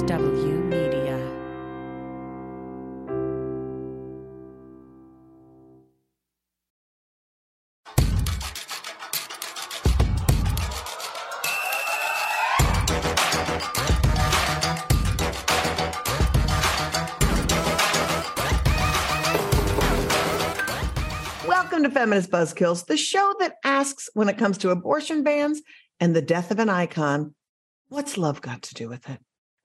MSW Media. Welcome to Feminist Buzzkills, the show that asks when it comes to abortion bans and the death of an icon, what's love got to do with it?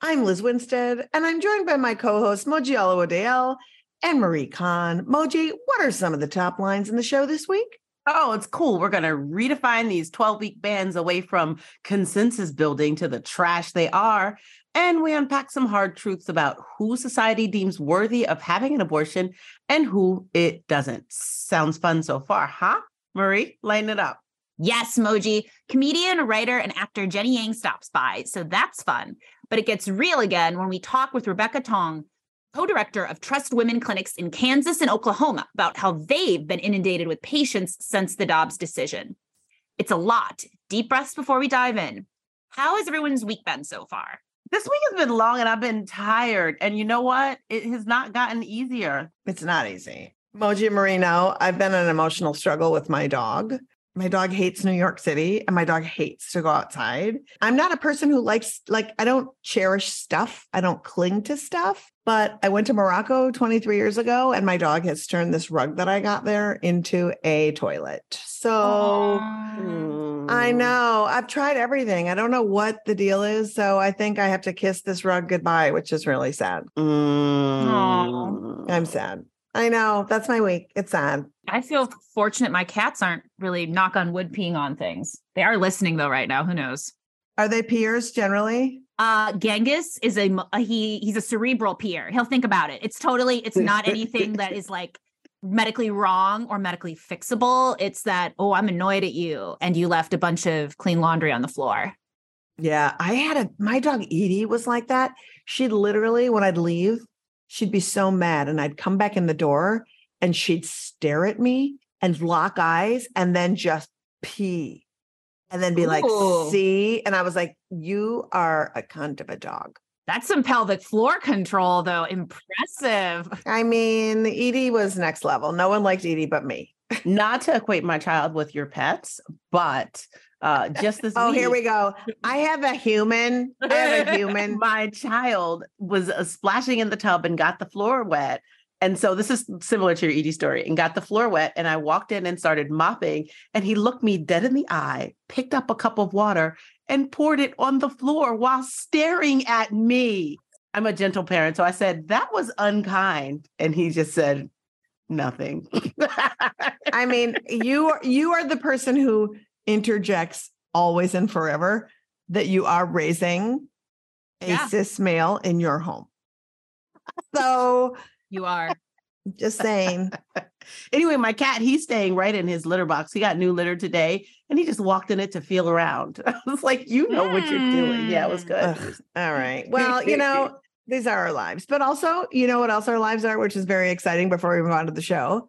I'm Lizz Winstead, and I'm joined by my co-hosts Moji Alawode-El and Marie Khan. Moji, what are some of the top lines in the show this week? Oh, it's cool. We're going to redefine these 12 week bans away from consensus building to the trash they are. And we unpack some hard truths about who society deems worthy of having an abortion and who it doesn't. Sounds fun so far, huh? Marie, lighten it up. Yes, Moji. Comedian, writer, and actor Jenny Yang stops by. So that's fun. But it gets real again when we talk with Rebecca Tong, co director of Trust Women Clinics in Kansas and Oklahoma, about how they've been inundated with patients since the Dobbs decision. It's a lot. Deep breaths before we dive in. How has everyone's week been so far? This week has been long and I've been tired. And you know what? It has not gotten easier. It's not easy. Moji Marino, I've been in an emotional struggle with my dog. My dog hates New York City and my dog hates to go outside. I'm not a person who likes, like, I don't cherish stuff. I don't cling to stuff. But I went to Morocco 23 years ago and my dog has turned this rug that I got there into a toilet. So Mm. I know I've tried everything. I don't know what the deal is. So I think I have to kiss this rug goodbye, which is really sad. Mm. I'm sad. I know that's my week. It's sad. I feel fortunate my cats aren't really knock on wood peeing on things. They are listening though right now. Who knows? Are they peers generally? Uh Genghis is a, a he he's a cerebral peer. He'll think about it. It's totally it's not anything that is like medically wrong or medically fixable. It's that oh I'm annoyed at you and you left a bunch of clean laundry on the floor. Yeah, I had a my dog Edie was like that. She'd literally when I'd leave, she'd be so mad and I'd come back in the door and she'd stare at me and lock eyes and then just pee. And then be like, "See?" And I was like, "You are a cunt of a dog." That's some pelvic floor control though. Impressive. I mean, Edie was next level. No one liked Edie but me. Not to equate my child with your pets, but uh, just this Oh, here we go. I have a human. I have a human. my child was uh, splashing in the tub and got the floor wet. And so this is similar to your Edie story and got the floor wet. And I walked in and started mopping. And he looked me dead in the eye, picked up a cup of water and poured it on the floor while staring at me. I'm a gentle parent. So I said, that was unkind. And he just said, nothing. I mean, you are you are the person who interjects always and forever that you are raising a Yeah. cis male in your home. So You are. just saying. anyway, my cat, he's staying right in his litter box. He got new litter today and he just walked in it to feel around. I was like, you know what you're doing. Yeah, it was hmm. good. Ugh, all right. Well, you know, these are our lives. But also, you know what else our lives are, which is very exciting before we move on to the show.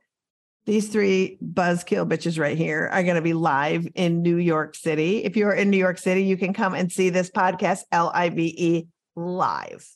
These three buzzkill bitches right here are going to be live in New York City. If you're in New York City, you can come and see this podcast, L I V E, live.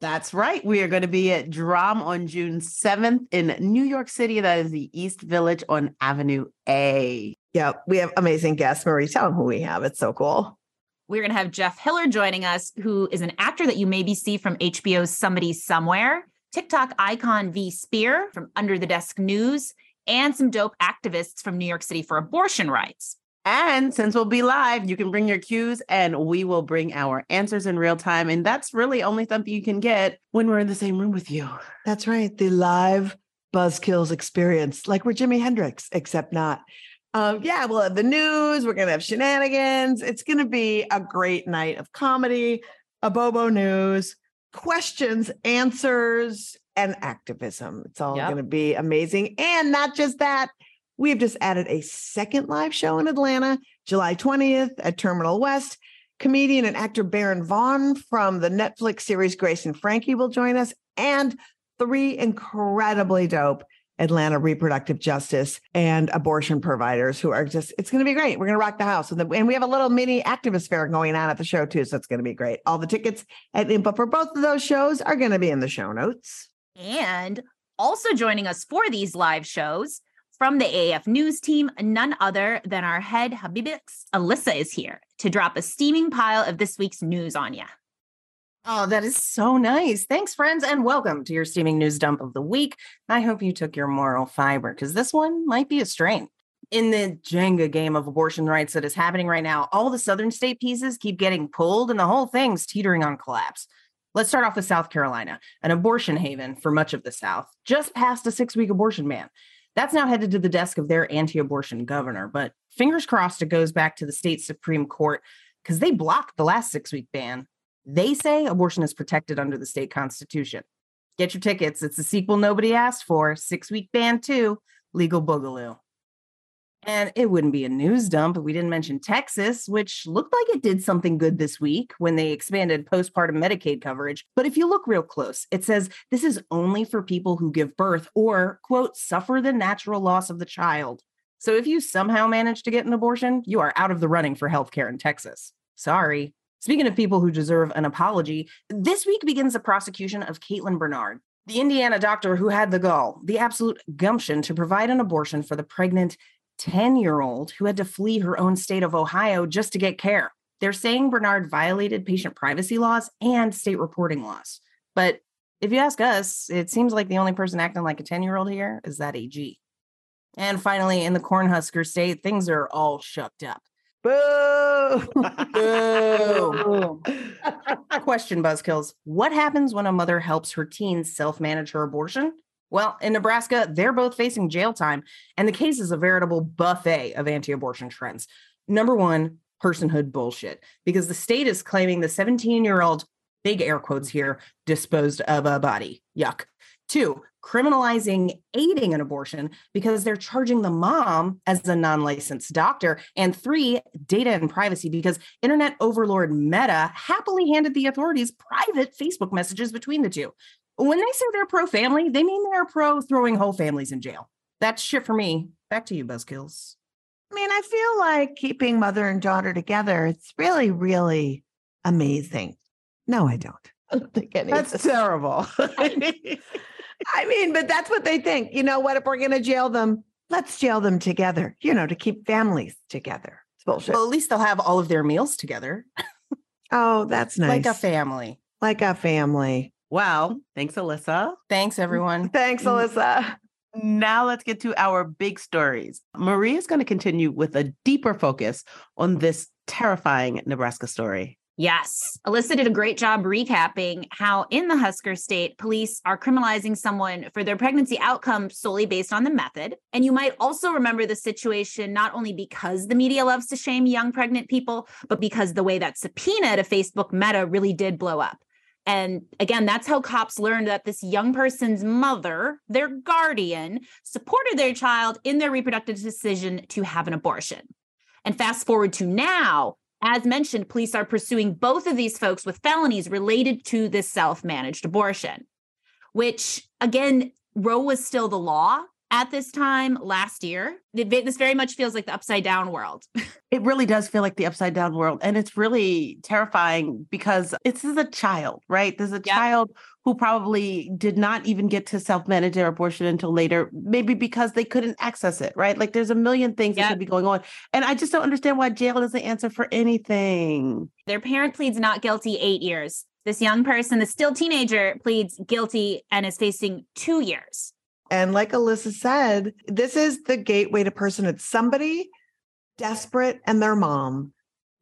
That's right. We are going to be at Drom on June 7th in New York City. That is the East Village on Avenue A. Yeah, we have amazing guests. Marie, tell them who we have. It's so cool. We're going to have Jeff Hiller joining us, who is an actor that you maybe see from HBO's Somebody Somewhere, TikTok icon V Spear from Under the Desk News, and some dope activists from New York City for abortion rights. And since we'll be live, you can bring your cues and we will bring our answers in real time. And that's really only something you can get when we're in the same room with you. That's right. The live Buzzkills experience, like we're Jimi Hendrix, except not. Um, yeah, we'll have the news. We're going to have shenanigans. It's going to be a great night of comedy, abobo news, questions, answers, and activism. It's all Yep. going to be amazing. And not just that, we've just added a second live show in Atlanta, July 20th at Terminal West. Comedian and actor Baron Vaughn from the Netflix series Grace and Frankie will join us, and three incredibly dope Atlanta reproductive justice and abortion providers who are just, it's going to be great. We're going to rock the house. And, the, and we have a little mini activist fair going on at the show too. So it's going to be great. All the tickets and info for both of those shows are going to be in the show notes. And also joining us for these live shows from the AF News team, none other than our head Habibix, Alyssa is here to drop a steaming pile of this week's news on you. Oh, that is so nice. Thanks, friends, and welcome to your steaming news dump of the week. I hope you took your moral fiber because this one might be a strain. In the Jenga game of abortion rights that is happening right now, all the southern state pieces keep getting pulled and the whole thing's teetering on collapse. Let's start off with South Carolina, an abortion haven for much of the South, just passed a six week abortion ban. That's now headed to the desk of their anti abortion governor, but fingers crossed it goes back to the state Supreme Court because they blocked the last six week ban they say abortion is protected under the state constitution. Get your tickets. It's the sequel nobody asked for Six Week Ban 2, Legal Boogaloo. And it wouldn't be a news dump if we didn't mention Texas, which looked like it did something good this week when they expanded postpartum Medicaid coverage. But if you look real close, it says this is only for people who give birth or, quote, suffer the natural loss of the child. So if you somehow manage to get an abortion, you are out of the running for healthcare in Texas. Sorry. Speaking of people who deserve an apology, this week begins the prosecution of Caitlin Bernard, the Indiana doctor who had the gall, the absolute gumption to provide an abortion for the pregnant 10 year old who had to flee her own state of Ohio just to get care. They're saying Bernard violated patient privacy laws and state reporting laws. But if you ask us, it seems like the only person acting like a 10 year old here is that AG. And finally, in the Cornhusker state, things are all shucked up. Boo! Boo! Question, Buzzkills. What happens when a mother helps her teen self manage her abortion? Well, in Nebraska, they're both facing jail time, and the case is a veritable buffet of anti abortion trends. Number one, personhood bullshit, because the state is claiming the 17 year old, big air quotes here, disposed of a body. Yuck. Two, criminalizing aiding an abortion because they're charging the mom as a non licensed doctor. And three, data and privacy because internet overlord Meta happily handed the authorities private Facebook messages between the two. When they say they're pro family, they mean they're pro throwing whole families in jail. That's shit for me. Back to you, Buzzkills. I mean, I feel like keeping mother and daughter together, it's really, really amazing. No, I don't. I don't think any That's terrible. I mean, but that's what they think. You know what? If we're going to jail them, let's jail them together, you know, to keep families together. It's bullshit. Well, at least they'll have all of their meals together. oh, that's nice. Like a family. Like a family. Wow. Thanks, Alyssa. Thanks, everyone. Thanks, mm. Alyssa. Now let's get to our big stories. Marie is going to continue with a deeper focus on this terrifying Nebraska story. Yes. Alyssa did a great job recapping how in the Husker state, police are criminalizing someone for their pregnancy outcome solely based on the method. And you might also remember the situation not only because the media loves to shame young pregnant people, but because the way that subpoena to Facebook Meta really did blow up. And again, that's how cops learned that this young person's mother, their guardian, supported their child in their reproductive decision to have an abortion. And fast forward to now, as mentioned, police are pursuing both of these folks with felonies related to this self managed abortion, which again, Roe was still the law at this time last year. This very much feels like the upside down world. it really does feel like the upside down world. And it's really terrifying because this is a child, right? There's a yep. child who probably did not even get to self manage their abortion until later, maybe because they couldn't access it, right? Like there's a million things yep. that could be going on. And I just don't understand why jail is the answer for anything. Their parent pleads not guilty eight years. This young person, the still teenager, pleads guilty and is facing two years. And like Alyssa said, this is the gateway to person. It's Somebody desperate and their mom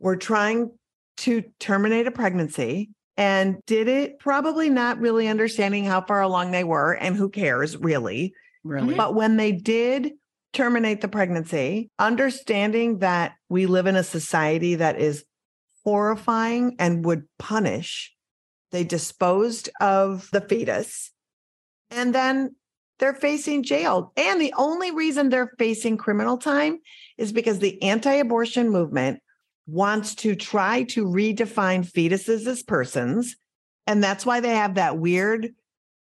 were trying to terminate a pregnancy and did it probably not really understanding how far along they were and who cares really. Really. But when they did terminate the pregnancy, understanding that we live in a society that is horrifying and would punish, they disposed of the fetus. And then they're facing jail. And the only reason they're facing criminal time is because the anti abortion movement wants to try to redefine fetuses as persons. And that's why they have that weird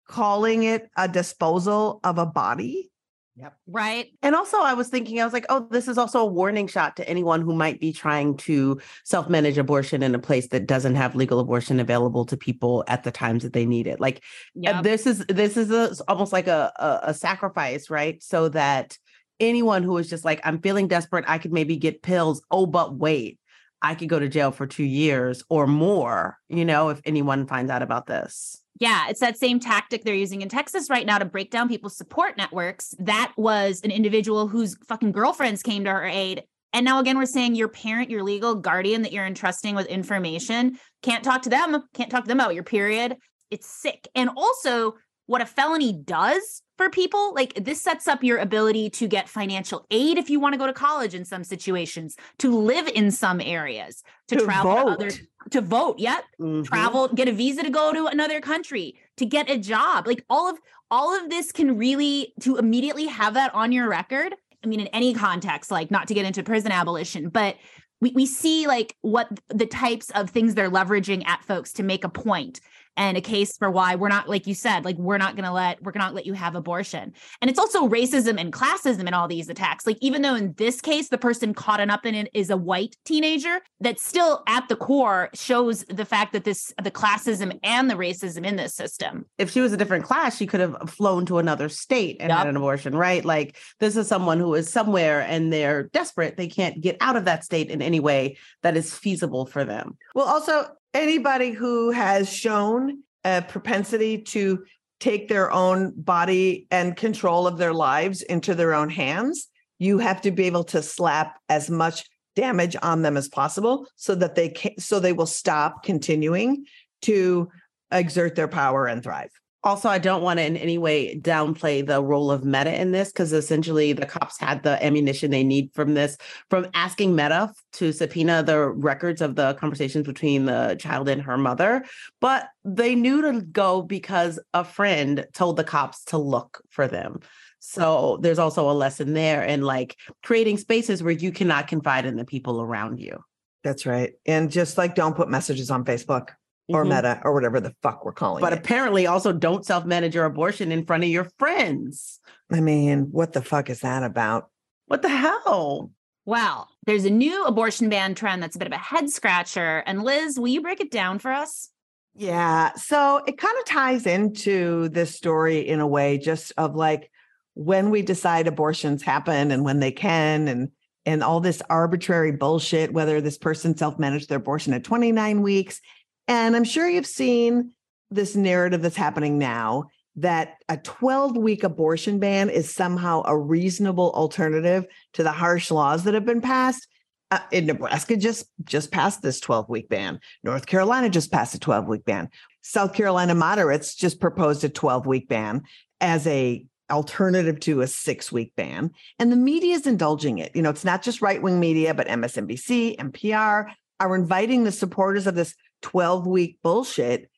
calling it a disposal of a body. Yep. Right. And also, I was thinking, I was like, oh, this is also a warning shot to anyone who might be trying to self manage abortion in a place that doesn't have legal abortion available to people at the times that they need it. Like, uh, Yeah. this is this is a, almost like a, a a sacrifice, right? So that anyone who is just like, I'm feeling desperate, I could maybe get pills. Oh, but wait, I could go to jail for two years or more. You know, if anyone finds out about this. Yeah, it's that same tactic they're using in Texas right now to break down people's support networks. That was an individual whose fucking girlfriends came to her aid. And now again, we're saying your parent, your legal guardian that you're entrusting with information, can't talk to them, can't talk to them about your period. It's sick. And also, what a felony does for people, like this sets up your ability to get financial aid if you want to go to college in some situations, to live in some areas, to, To travel to vote. other to vote. Yep Mhm. travel get a visa to go to another country to get a job like all of all of this can really to immediately have that on your record i mean in any context like not to get into prison abolition but we, we see like what the types of things they're leveraging at folks to make a point and a case for why we're not like you said like we're not going to let we're to let you have abortion and it's also racism and classism in all these attacks like even though in this case the person caught up in it is a white teenager that still at the core shows the fact that this the classism and the racism in this system if she was a different class, she could have flown to another state and Yup. had an abortion, right? Like this is someone who is somewhere and they're desperate. They can't get out of that state in any way that is feasible for them. Well, also anybody who has shown a propensity to take their own body and control of their lives into their own hands, you have to be able to slap as much damage on them as possible so that they can so they will stop continuing to exert their power and thrive. Also, I don't want to in any way downplay the role of Meta in this because essentially the cops had the ammunition they need from this, from asking Meta to subpoena the records of the conversations between the child and her mother. But they knew to go because a friend told the cops to look for them. So there's also a lesson there in like creating spaces where you cannot confide in the people around you. That's right. And just like don't put messages on Facebook or Mhm. Meta or whatever the fuck we're calling But it. But apparently also don't self-manage your abortion in front of your friends. I mean, what the fuck is that about? What the hell? well there's a new abortion ban trend that's a bit of a head scratcher and lizz will you break it down for us Yeah. So it kind of ties into this story in a way, just of like when we decide abortions happen and when they can and and all this arbitrary bullshit, whether this person self-managed their abortion at 29 weeks. And I'm sure you've seen this narrative that's happening now that a 12 week abortion ban is somehow a reasonable alternative to the harsh laws that have been passed. Uh, in Nebraska just just passed this 12 week ban. North Carolina just passed a 12 week ban. South Carolina moderates just proposed a 12 week ban as a alternative to a six week ban. And the media is indulging it. You know, it's not just right wing media, but MSNBC, NPR are inviting the supporters of this 12 week bullshit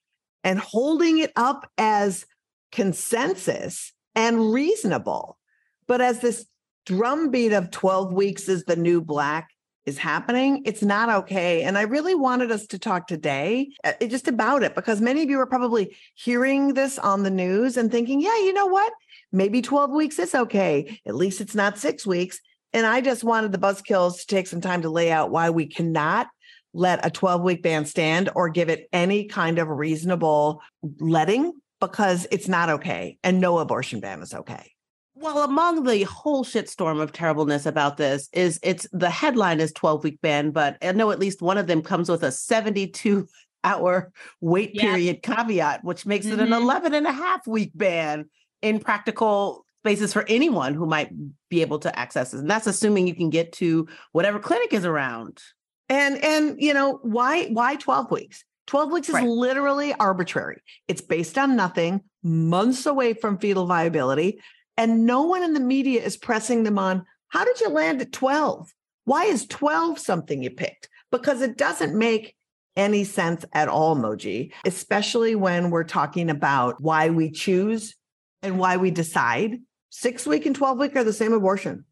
and holding it up as consensus and reasonable. But as this drumbeat of 12 weeks is the new black is happening, it's not okay. And I really wanted us to talk today uh, just about it because many of you are probably hearing this on the news and thinking, yeah, you know what? Maybe 12 weeks is okay. At least it's not six weeks. And I just wanted the buzzkills to take some time to lay out why we cannot let a 12 week ban stand or give it any kind of reasonable letting because it's not okay. And no abortion ban is okay. Well, among the whole shitstorm of terribleness about this is it's the headline is 12 week ban, but I know at least one of them comes with a 72 hour wait Yeah. period caveat, which makes it an Mhm. 11 and a half week ban in practical spaces for anyone who might be able to access this. And that's assuming you can get to whatever clinic is around. And and you know why why 12 weeks? 12 weeks is Right. literally arbitrary. It's based on nothing, months away from fetal viability, and no one in the media is pressing them on how did you land at 12? Why is 12 something you picked? Because it doesn't make any sense at all, Moji, especially when we're talking about why we choose and why we decide. 6 week and 12 week are the same abortion.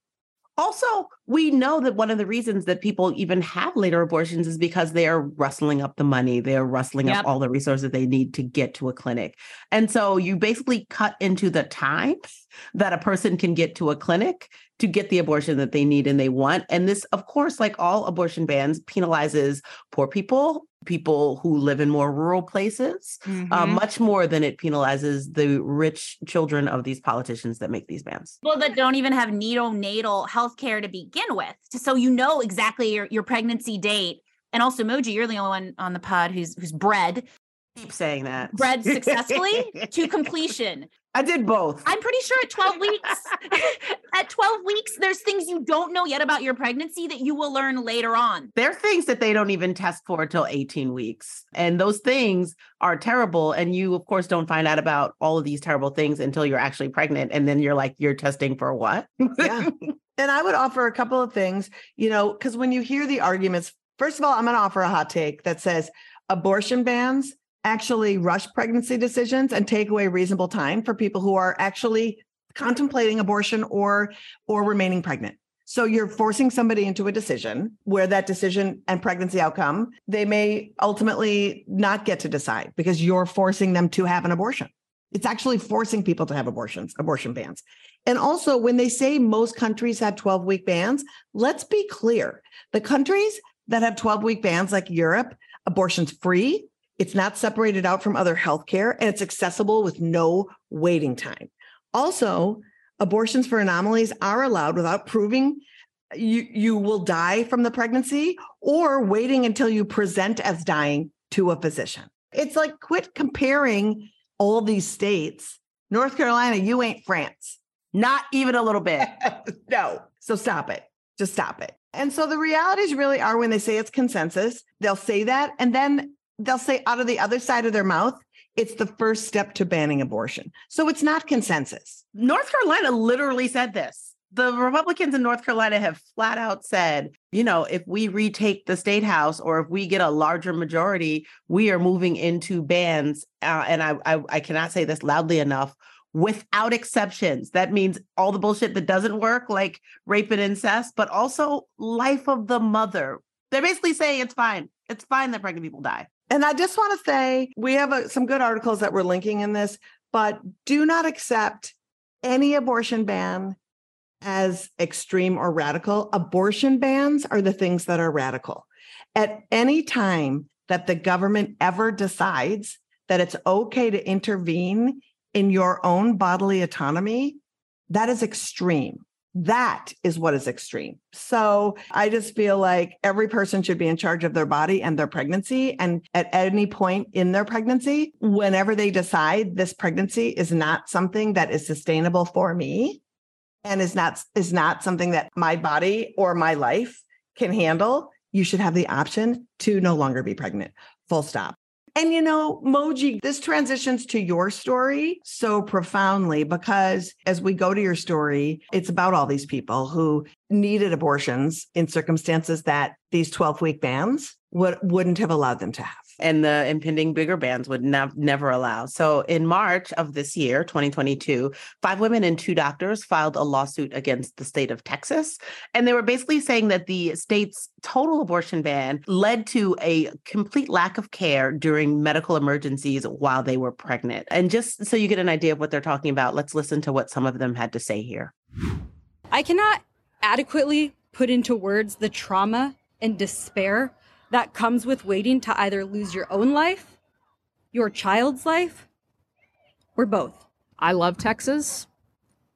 Also, we know that one of the reasons that people even have later abortions is because they are rustling up the money. They are rustling Yep. up all the resources they need to get to a clinic. And so you basically cut into the time that a person can get to a clinic to get the abortion that they need and they want. And this, of course, like all abortion bans, penalizes poor people, people who live in more rural places, uh, Mhm. much more than it penalizes the rich children of these politicians that make these bans. people that don't even have neonatal health care to begin with. So you know exactly your, your pregnancy date. And also, Moji, you're the only one on the pod who's who's bred Keep saying that. bred successfully to completion. I did both. I'm pretty sure at 12 weeks, at 12 weeks, there's things you don't know yet about your pregnancy that you will learn later on. there are things that they don't even test for until 18 weeks. And those things are terrible. And you, of course, don't find out about all of these terrible things until you're actually pregnant. And then you're like, you're testing for what? Yeah. And I would offer a couple of things, you know, because when you hear the arguments, first of all, I'm going to offer a hot take that says abortion bans actually rush pregnancy decisions and take away reasonable time for people who are actually contemplating abortion or or remaining pregnant. So you're forcing somebody into a decision where that decision and pregnancy outcome, they may ultimately not get to decide because you're forcing them to have an abortion. It's actually forcing people to have abortions, abortion bans. And also, when they say most countries have 12 week bans, let's be clear the countries that have 12 week bans, like Europe, abortion's free, it's not separated out from other healthcare, and it's accessible with no waiting time. Also, abortions for anomalies are allowed without proving you, you will die from the pregnancy or waiting until you present as dying to a physician. It's like quit comparing all these states. North Carolina, you ain't France. Not even a little bit. no. So stop it. Just stop it. And so the realities really are when they say it's consensus, they'll say that. And then they'll say out of the other side of their mouth, it's the first step to banning abortion. So it's not consensus. North Carolina literally said this. The Republicans in North Carolina have flat out said, you know, if we retake the state house or if we get a larger majority, we are moving into bans. Uh, and I, I, I cannot say this loudly enough. Without exceptions. That means all the bullshit that doesn't work, like rape and incest, but also life of the mother. They're basically saying it's fine. It's fine that pregnant people die. And I just want to say we have a, some good articles that we're linking in this, but do not accept any abortion ban as extreme or radical. Abortion bans are the things that are radical. At any time that the government ever decides that it's okay to intervene in your own bodily autonomy, that is extreme. That is what is extreme. So I just feel like every person should be in charge of their body and their pregnancy. And at any point in their pregnancy, whenever they decide this pregnancy is not something that is sustainable for me and is not is not something that my body or my life can handle, you should have the option to no longer be pregnant. Full stop. And you know, Moji, this transitions to your story so profoundly because as we go to your story, it's about all these people who needed abortions in circumstances that these 12 week bans would, wouldn't have allowed them to have. And the impending bigger bans would nev- never allow. So in March of this year, 2022, five women and two doctors filed a lawsuit against the state of Texas. And they were basically saying that the state's total abortion ban led to a complete lack of care during medical emergencies while they were pregnant. And just so you get an idea of what they're talking about, let's listen to what some of them had to say here. I cannot adequately put into words the trauma and despair that comes with waiting to either lose your own life, your child's life, or both. I love Texas,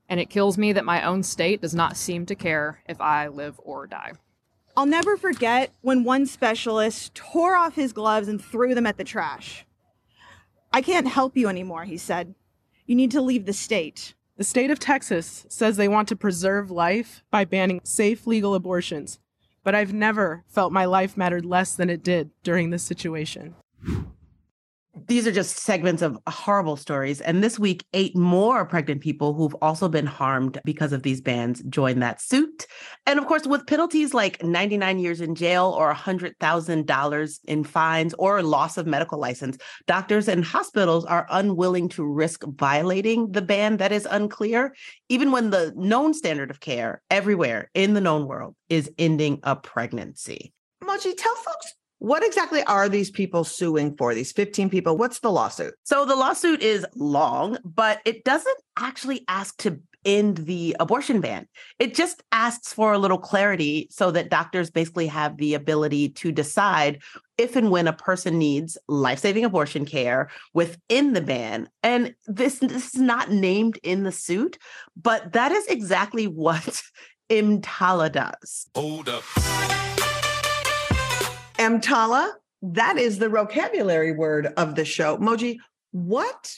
and it kills me that my own state does not seem to care if I live or die. I'll never forget when one specialist tore off his gloves and threw them at the trash. I can't help you anymore, he said. You need to leave the state. The state of Texas says they want to preserve life by banning safe legal abortions, but I've never felt my life mattered less than it did during this situation. These are just segments of horrible stories. And this week, eight more pregnant people who've also been harmed because of these bans joined that suit. And of course, with penalties like 99 years in jail or $100,000 in fines or loss of medical license, doctors and hospitals are unwilling to risk violating the ban that is unclear, even when the known standard of care everywhere in the known world is ending a pregnancy. Moji, tell folks what exactly are these people suing for? These 15 people? What's the lawsuit? So the lawsuit is long, but it doesn't actually ask to end the abortion ban. It just asks for a little clarity so that doctors basically have the ability to decide if and when a person needs life-saving abortion care within the ban. And this, this is not named in the suit, but that is exactly what EMTALA does. Hold up. EMTALA, that is the vocabulary word of the show. Moji, what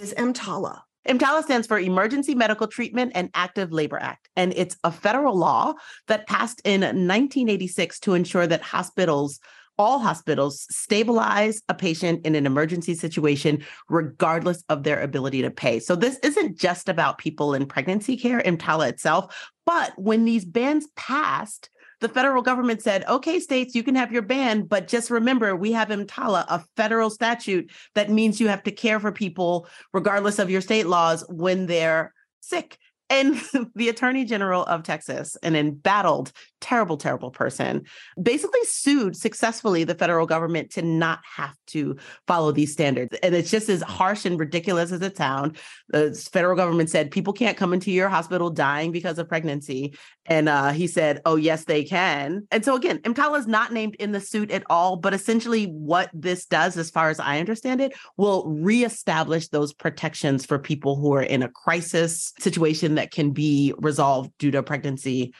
is EMTALA? EMTALA stands for Emergency Medical Treatment and Active Labor Act, and it's a federal law that passed in 1986 to ensure that hospitals all hospitals stabilize a patient in an emergency situation, regardless of their ability to pay. So, this isn't just about people in pregnancy care, EMTALA itself, but when these bans passed, the federal government said, okay, states, you can have your ban, but just remember, we have EMTALA, a federal statute that means you have to care for people, regardless of your state laws, when they're sick. And the attorney general of Texas, an embattled, terrible, terrible person, basically sued successfully the federal government to not have to follow these standards. And it's just as harsh and ridiculous as it sounds. The federal government said people can't come into your hospital dying because of pregnancy. And uh, he said, oh, yes, they can. And so again, EMTALA is not named in the suit at all, but essentially what this does, as far as I understand it, will reestablish those protections for people who are in a crisis situation that can be resolved due to pregnancy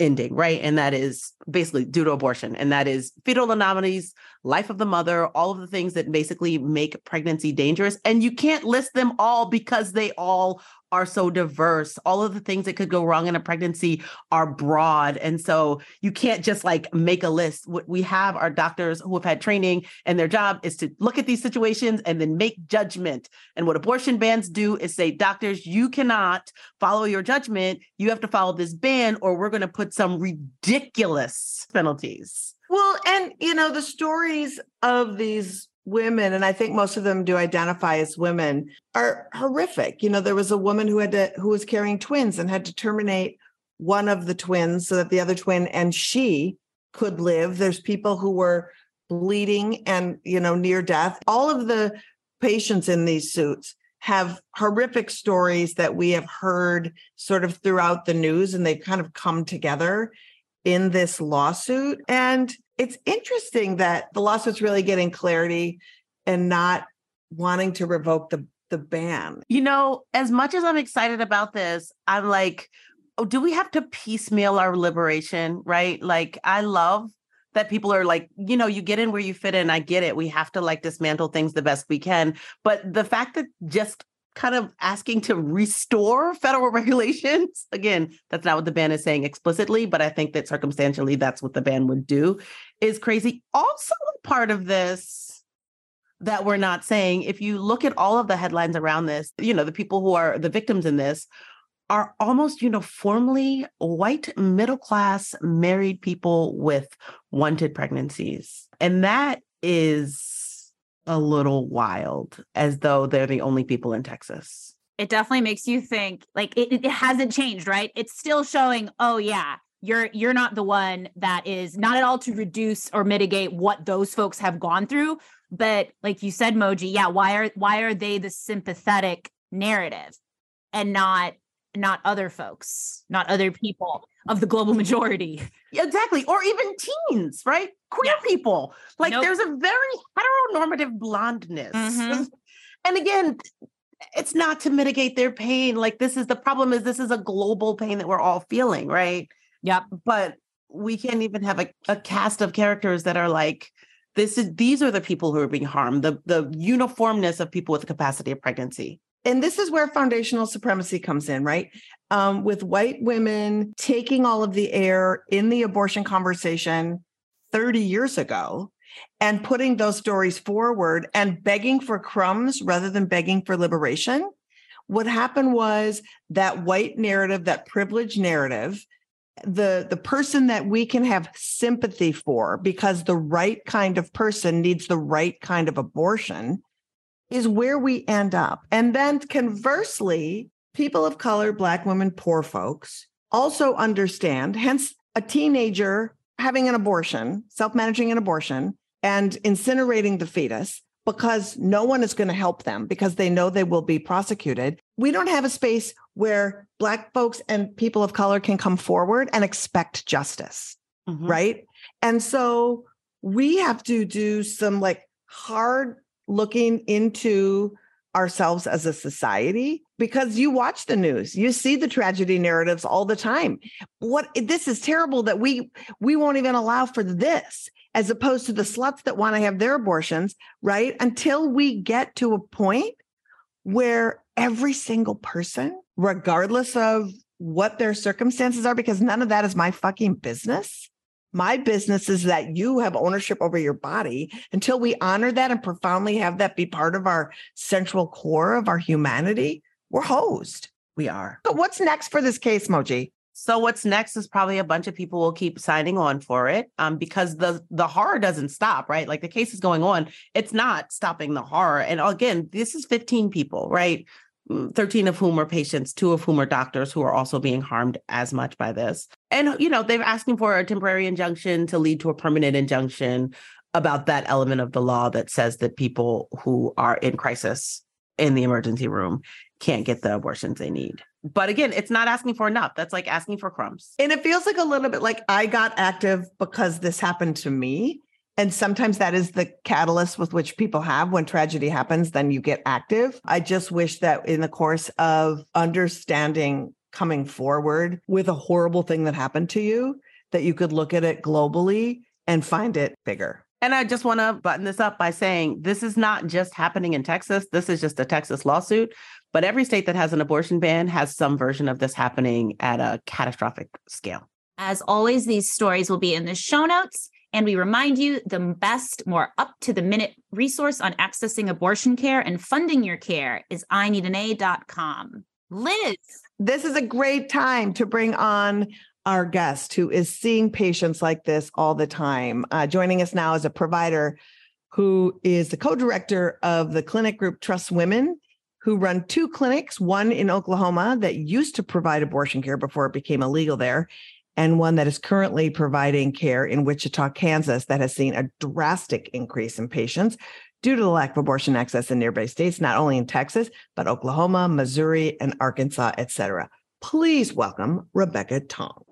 ending, right? And that is basically due to abortion. And that is fetal anomalies, life of the mother, all of the things that basically make pregnancy dangerous. And you can't list them all because they all are so diverse. All of the things that could go wrong in a pregnancy are broad. And so you can't just like make a list. What we have are doctors who have had training, and their job is to look at these situations and then make judgment. And what abortion bans do is say, doctors, you cannot follow your judgment. You have to follow this ban, or we're going to put some ridiculous penalties. Well, and you know, the stories of these women, and I think most of them do identify as women, are horrific. You know, there was a woman who had to who was carrying twins and had to terminate one of the twins so that the other twin and she could live. There's people who were bleeding and you know near death. All of the patients in these suits have horrific stories that we have heard sort of throughout the news and they've kind of come together in this lawsuit and it's interesting that the lawsuit's really getting clarity and not wanting to revoke the the ban. You know, as much as I'm excited about this, I'm like, oh, do we have to piecemeal our liberation? Right? Like, I love that people are like, you know, you get in where you fit in. I get it. We have to like dismantle things the best we can. But the fact that just kind of asking to restore federal regulations. Again, that's not what the ban is saying explicitly, but I think that circumstantially that's what the ban would do is crazy. Also, part of this that we're not saying, if you look at all of the headlines around this, you know, the people who are the victims in this are almost uniformly white middle class married people with wanted pregnancies. And that is a little wild, as though they're the only people in Texas. It definitely makes you think like it, it hasn't changed, right? It's still showing, oh yeah, you're you're not the one that is not at all to reduce or mitigate what those folks have gone through. But like you said, Moji, yeah, why are why are they the sympathetic narrative and not not other folks, not other people of the global majority. Exactly. Or even teens, right? Queer yeah. people. Like nope. there's a very heteronormative blondness. Mm-hmm. And again, it's not to mitigate their pain. Like this is the problem is this is a global pain that we're all feeling, right? Yep. But we can't even have a, a cast of characters that are like this is these are the people who are being harmed the the uniformness of people with the capacity of pregnancy and this is where foundational supremacy comes in, right? Um, with white women taking all of the air in the abortion conversation 30 years ago. And putting those stories forward and begging for crumbs rather than begging for liberation, what happened was that white narrative, that privileged narrative, the the person that we can have sympathy for because the right kind of person needs the right kind of abortion is where we end up. And then conversely, people of color, black women, poor folks also understand, hence a teenager having an abortion, self-managing an abortion and incinerating the fetus because no one is going to help them because they know they will be prosecuted. We don't have a space where Black folks and people of color can come forward and expect justice. Mm-hmm. Right. And so we have to do some like hard looking into ourselves as a society because you watch the news you see the tragedy narratives all the time what this is terrible that we we won't even allow for this as opposed to the sluts that want to have their abortions, right? Until we get to a point where every single person, regardless of what their circumstances are, because none of that is my fucking business. My business is that you have ownership over your body until we honor that and profoundly have that be part of our central core of our humanity. We're hosed. We are. But what's next for this case, Moji? So what's next is probably a bunch of people will keep signing on for it um, because the the horror doesn't stop, right? Like the case is going on. It's not stopping the horror. And again, this is 15 people, right? Mm, 13 of whom are patients, two of whom are doctors who are also being harmed as much by this. And you know, they're asking for a temporary injunction to lead to a permanent injunction about that element of the law that says that people who are in crisis in the emergency room can't get the abortions they need. But again, it's not asking for enough. That's like asking for crumbs. And it feels like a little bit like I got active because this happened to me. And sometimes that is the catalyst with which people have when tragedy happens, then you get active. I just wish that in the course of understanding coming forward with a horrible thing that happened to you, that you could look at it globally and find it bigger. And I just want to button this up by saying this is not just happening in Texas. This is just a Texas lawsuit. But every state that has an abortion ban has some version of this happening at a catastrophic scale. As always, these stories will be in the show notes. And we remind you the best, more up to the minute resource on accessing abortion care and funding your care is ineedana.com. Lizz. This is a great time to bring on our guest who is seeing patients like this all the time. Uh, joining us now is a provider who is the co director of the clinic group Trust Women who run two clinics, one in Oklahoma that used to provide abortion care before it became illegal there, and one that is currently providing care in Wichita, Kansas, that has seen a drastic increase in patients due to the lack of abortion access in nearby states, not only in Texas, but Oklahoma, Missouri, and Arkansas, et cetera. Please welcome Rebecca Tong.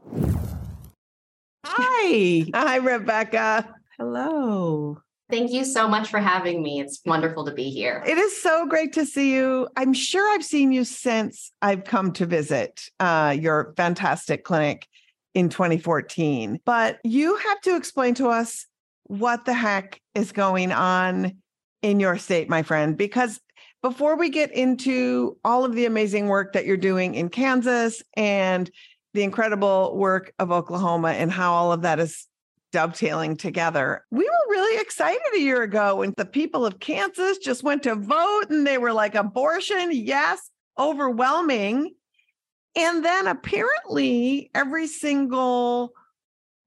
Hi. Hi, Rebecca. Hello. Thank you so much for having me. It's wonderful to be here. It is so great to see you. I'm sure I've seen you since I've come to visit uh, your fantastic clinic in 2014. But you have to explain to us what the heck is going on in your state, my friend, because before we get into all of the amazing work that you're doing in Kansas and the incredible work of Oklahoma and how all of that is dovetailing together. We were really excited a year ago when the people of Kansas just went to vote and they were like, abortion, yes, overwhelming. And then apparently every single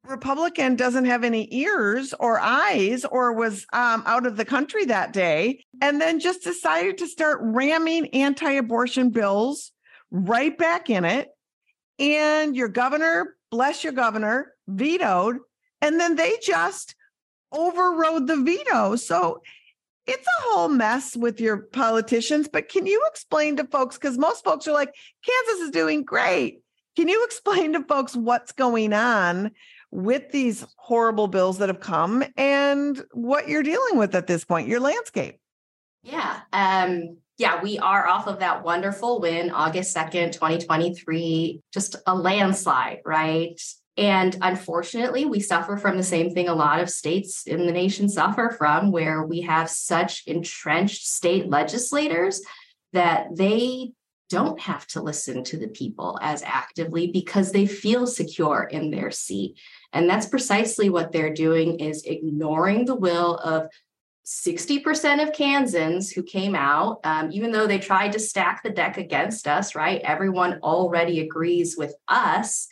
Republican doesn't have any ears or eyes or was um, out of the country that day, and then just decided to start ramming anti abortion bills right back in it. And your governor, bless your governor, vetoed and then they just overrode the veto. So it's a whole mess with your politicians. But can you explain to folks? Because most folks are like, Kansas is doing great. Can you explain to folks what's going on with these horrible bills that have come and what you're dealing with at this point, your landscape? Yeah. Um, yeah, we are off of that wonderful win, August 2nd, 2023, just a landslide, right? And unfortunately, we suffer from the same thing a lot of states in the nation suffer from, where we have such entrenched state legislators that they don't have to listen to the people as actively because they feel secure in their seat. And that's precisely what they're doing is ignoring the will of 60% of Kansans who came out, um, even though they tried to stack the deck against us, right? Everyone already agrees with us.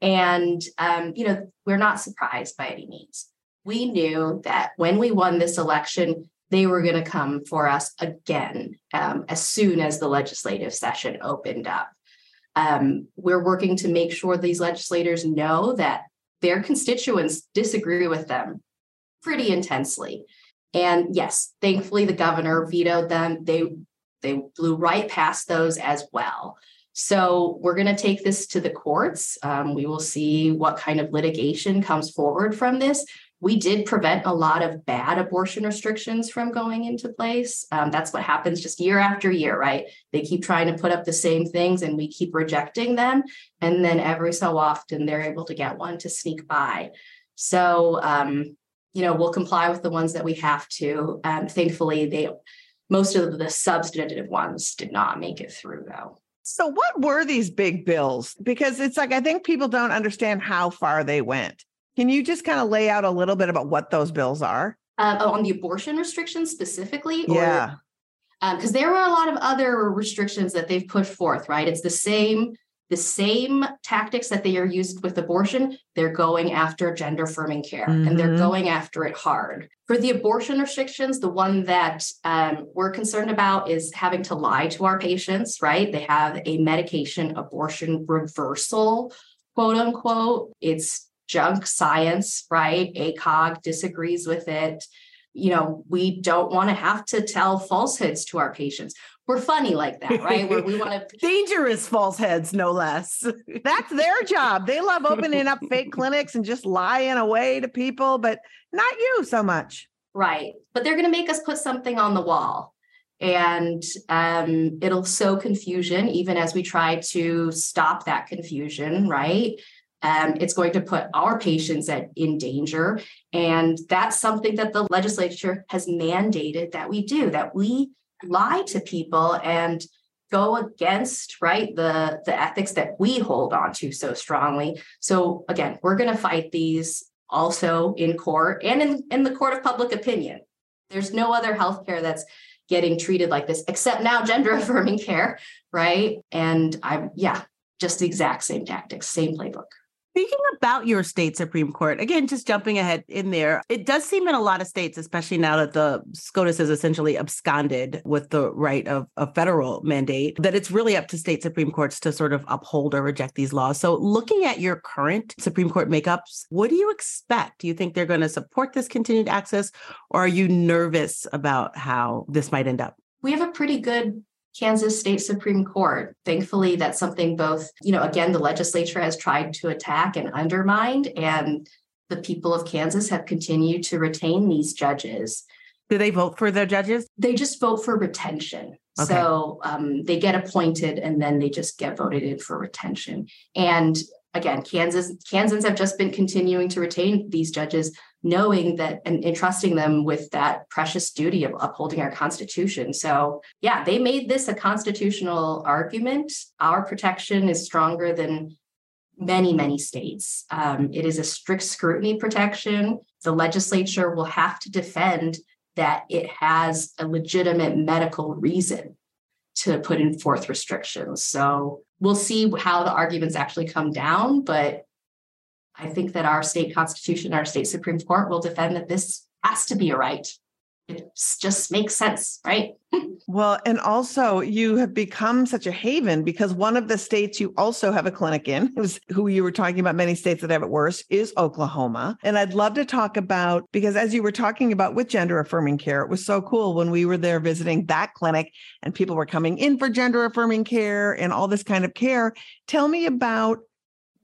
And, um, you know, we're not surprised by any means. We knew that when we won this election, they were going to come for us again um, as soon as the legislative session opened up. Um, we're working to make sure these legislators know that their constituents disagree with them pretty intensely. And yes, thankfully the governor vetoed them. They they blew right past those as well. So we're going to take this to the courts. Um, we will see what kind of litigation comes forward from this we did prevent a lot of bad abortion restrictions from going into place. Um, that's what happens just year after year, right? They keep trying to put up the same things and we keep rejecting them. And then every so often they're able to get one to sneak by. So, um, you know, we'll comply with the ones that we have to. Um, thankfully, they most of the substantive ones did not make it through, though. So, what were these big bills? Because it's like, I think people don't understand how far they went. Can you just kind of lay out a little bit about what those bills are? Uh, on the abortion restrictions specifically? Or, yeah. Because um, there were a lot of other restrictions that they've put forth, right? It's the same the same tactics that they are used with abortion, they're going after gender affirming care mm-hmm. and they're mm-hmm. going after it hard. For the abortion restrictions, the one that um, we're concerned about is having to lie to our patients, right? They have a medication abortion reversal, quote unquote. It's junk science, right? ACOG disagrees with it. You know, we don't want to have to tell falsehoods to our patients. We're funny like that, right? Where we want to dangerous falsehoods, no less. That's their job. They love opening up fake clinics and just lying away to people, but not you so much. Right. But they're going to make us put something on the wall and um, it'll sow confusion even as we try to stop that confusion right um, it's going to put our patients at, in danger. And that's something that the legislature has mandated that we do, that we lie to people and go against right the the ethics that we hold on to so strongly. So again we're going to fight these also in court and in, in the court of public opinion. There's no other healthcare that's getting treated like this except now gender affirming care right? And i'm yeah just the exact same tactics same playbook Speaking about your state Supreme Court, again, just jumping ahead in there, it does seem in a lot of states, especially now that the SCOTUS is essentially absconded with the right of a federal mandate, that it's really up to state Supreme Courts to sort of uphold or reject these laws. So, looking at your current Supreme Court makeups, what do you expect? Do you think they're going to support this continued access, or are you nervous about how this might end up? We have a pretty good Kansas State Supreme Court. Thankfully, that's something both, you know, again, the legislature has tried to attack and undermine, and the people of Kansas have continued to retain these judges. Do they vote for their judges? They just vote for retention. Okay. So um, they get appointed and then they just get voted in for retention. And again, Kansas Kansans have just been continuing to retain these judges, knowing that and entrusting them with that precious duty of upholding our Constitution. So, yeah, they made this a constitutional argument. Our protection is stronger than many, many states. Um, it is a strict scrutiny protection. The legislature will have to defend that it has a legitimate medical reason to put in forth restrictions. So we'll see how the arguments actually come down, but I think that our state constitution, our state Supreme Court will defend that this has to be a right. It just makes sense, right? well, and also you have become such a haven because one of the states you also have a clinic in, who's who you were talking about, many states that have it worse, is Oklahoma. And I'd love to talk about because as you were talking about with gender affirming care, it was so cool when we were there visiting that clinic and people were coming in for gender affirming care and all this kind of care. Tell me about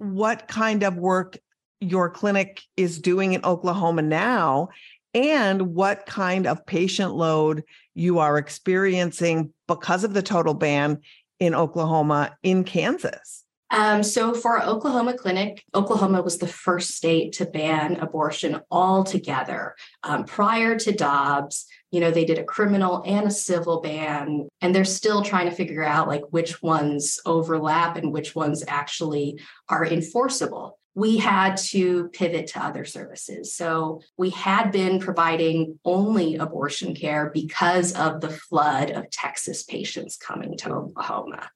what kind of work your clinic is doing in Oklahoma now and what kind of patient load you are experiencing because of the total ban in Oklahoma, in Kansas. Um, so for Oklahoma Clinic, Oklahoma was the first state to ban abortion altogether. Um, prior to Dobbs, you know, they did a criminal and a civil ban, and they're still trying to figure out like which ones overlap and which ones actually are enforceable we had to pivot to other services. So we had been providing only abortion care because of the flood of Texas patients coming to Oklahoma.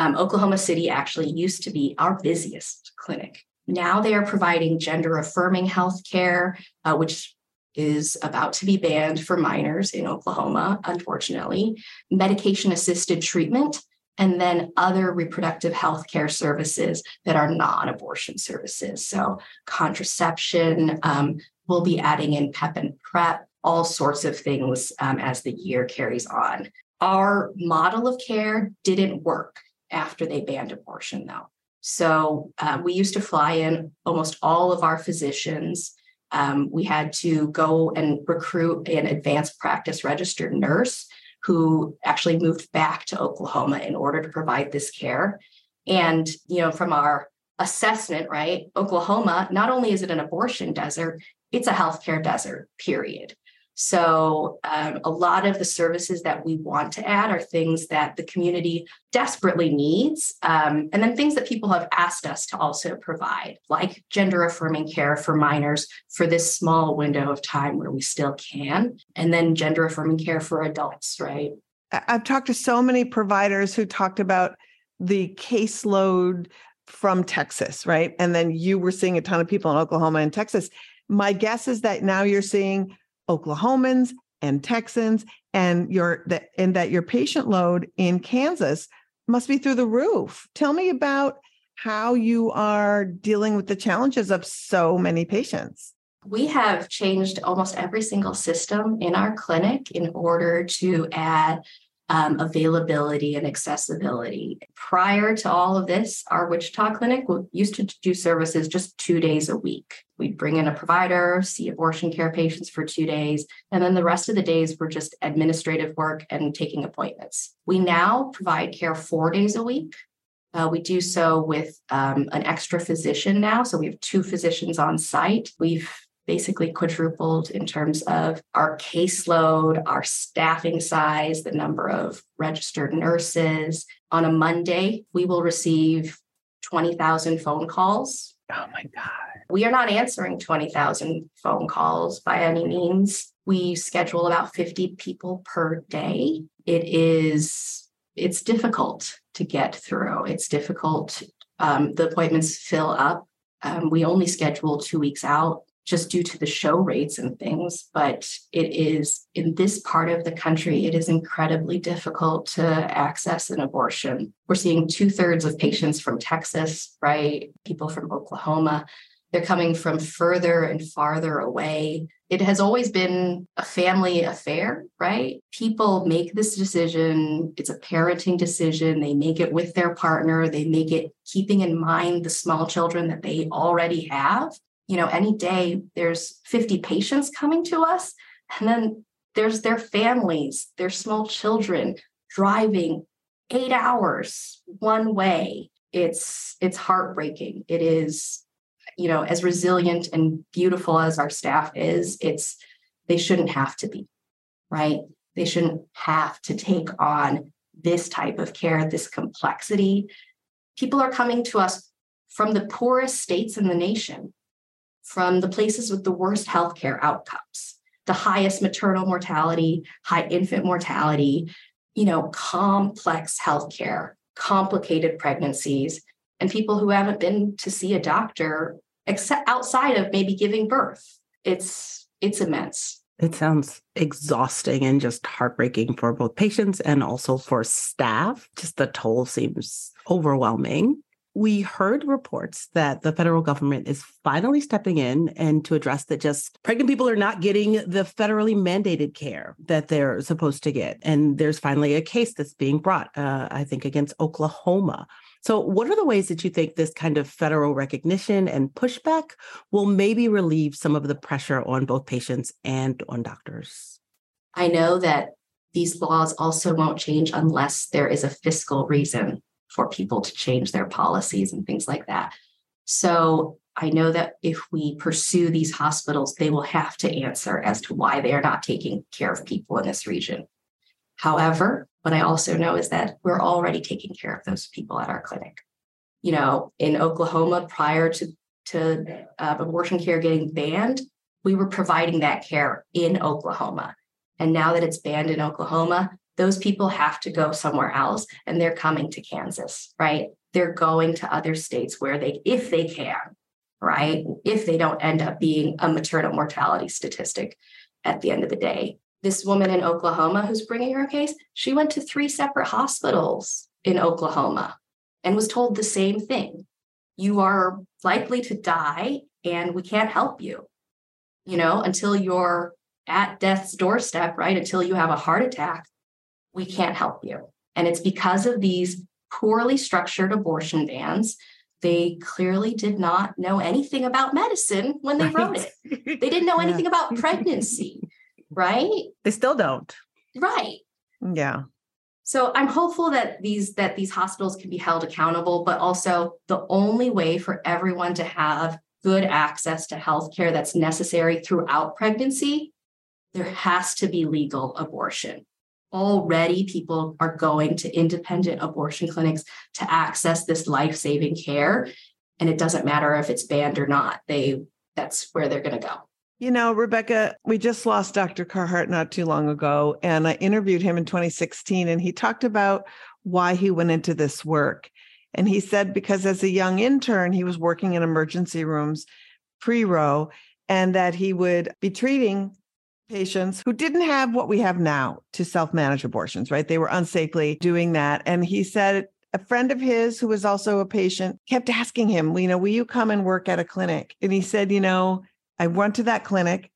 Um, Oklahoma City actually used to be our busiest clinic. Now they are providing gender affirming health care, uh, which is about to be banned for minors in Oklahoma, unfortunately, medication assisted treatment, and then other reproductive health care services that are non abortion services. So, contraception, um, we'll be adding in PEP and PrEP, all sorts of things um, as the year carries on. Our model of care didn't work after they banned abortion, though. So uh, we used to fly in almost all of our physicians. Um, we had to go and recruit an advanced practice registered nurse who actually moved back to Oklahoma in order to provide this care. And, you know, from our assessment, right, Oklahoma, not only is it an abortion desert, it's a healthcare desert, period. So, um, a lot of the services that we want to add are things that the community desperately needs, um, and then things that people have asked us to also provide, like gender affirming care for minors for this small window of time where we still can, and then gender affirming care for adults, right? I've talked to so many providers who talked about the caseload from Texas, right? And then you were seeing a ton of people in Oklahoma and Texas. My guess is that now you're seeing Oklahomans and Texans, and your that and that your patient load in Kansas must be through the roof. Tell me about how you are dealing with the challenges of so many patients. We have changed almost every single system in our clinic in order to add um, availability and accessibility. Prior to all of this, our Wichita clinic used to do services just two days a week. We'd bring in a provider, see abortion care patients for two days, and then the rest of the days were just administrative work and taking appointments. We now provide care four days a week. Uh, we do so with um, an extra physician now. So we have two physicians on site. We've basically quadrupled in terms of our caseload, our staffing size, the number of registered nurses. On a Monday, we will receive 20,000 phone calls. Oh my God. We are not answering 20,000 phone calls by any means. We schedule about 50 people per day. It is, it's difficult to get through. It's difficult. Um, the appointments fill up. Um, we only schedule two weeks out just due to the show rates and things. But it is in this part of the country, it is incredibly difficult to access an abortion. We're seeing two thirds of patients from Texas, right? People from Oklahoma. They're coming from further and farther away. It has always been a family affair, right? People make this decision. It's a parenting decision. They make it with their partner. They make it keeping in mind the small children that they already have you know, any day there's 50 patients coming to us, and then there's their families, their small children driving eight hours one way. It's it's heartbreaking. It is, you know, as resilient and beautiful as our staff is, it's they shouldn't have to be, right? They shouldn't have to take on this type of care, this complexity. People are coming to us from the poorest states in the nation from the places with the worst healthcare outcomes, the highest maternal mortality, high infant mortality, you know, complex healthcare, complicated pregnancies, and people who haven't been to see a doctor except outside of maybe giving birth. It's it's immense. It sounds exhausting and just heartbreaking for both patients and also for staff. Just the toll seems overwhelming we heard reports that the federal government is finally stepping in and to address that just pregnant people are not getting the federally mandated care that they're supposed to get. And there's finally a case that's being brought, uh, I think, against Oklahoma. So, what are the ways that you think this kind of federal recognition and pushback will maybe relieve some of the pressure on both patients and on doctors? I know that these laws also won't change unless there is a fiscal reason for people to change their policies and things like that. So I know that if we pursue these hospitals, they will have to answer as to why they are not taking care of people in this region. However, what I also know is that we're already taking care of those people at our clinic. You know, in Oklahoma, prior to, to uh, abortion care getting banned, we were providing that care in Oklahoma. And now that it's banned in Oklahoma, those people have to go somewhere else and they're coming to Kansas, right? They're going to other states where they, if they can, right? If they don't end up being a maternal mortality statistic at the end of the day. This woman in Oklahoma who's bringing her case, she went to three separate hospitals in Oklahoma and was told the same thing. You are likely to die and we can't help you, you know, until you're at death's doorstep, right? Until you have a heart attack, we can't help you. And it's because of these poorly structured abortion bans they clearly did not know anything about medicine when they right. wrote it. They didn't know anything yeah. about pregnancy, right? They still don't. Right. Yeah. So I'm hopeful that these that these hospitals can be held accountable, but also the only way for everyone to have good access to healthcare that's necessary throughout pregnancy, there has to be legal abortion already people are going to independent abortion clinics to access this life-saving care and it doesn't matter if it's banned or not. They that's where they're going to go. You know rebecca we just lost dr carhart not too long ago and i interviewed him in 2016 and he talked about why he went into this work. And he said because as a young intern he was working in emergency rooms pre-Roe and that he would be treating patients who didn't have what we have now to self manage abortions, right? They were unsafely doing that. And he said, a friend of his who was also a patient kept asking him, you know, will you come and work at a clinic? And he said, you know, I went to that clinic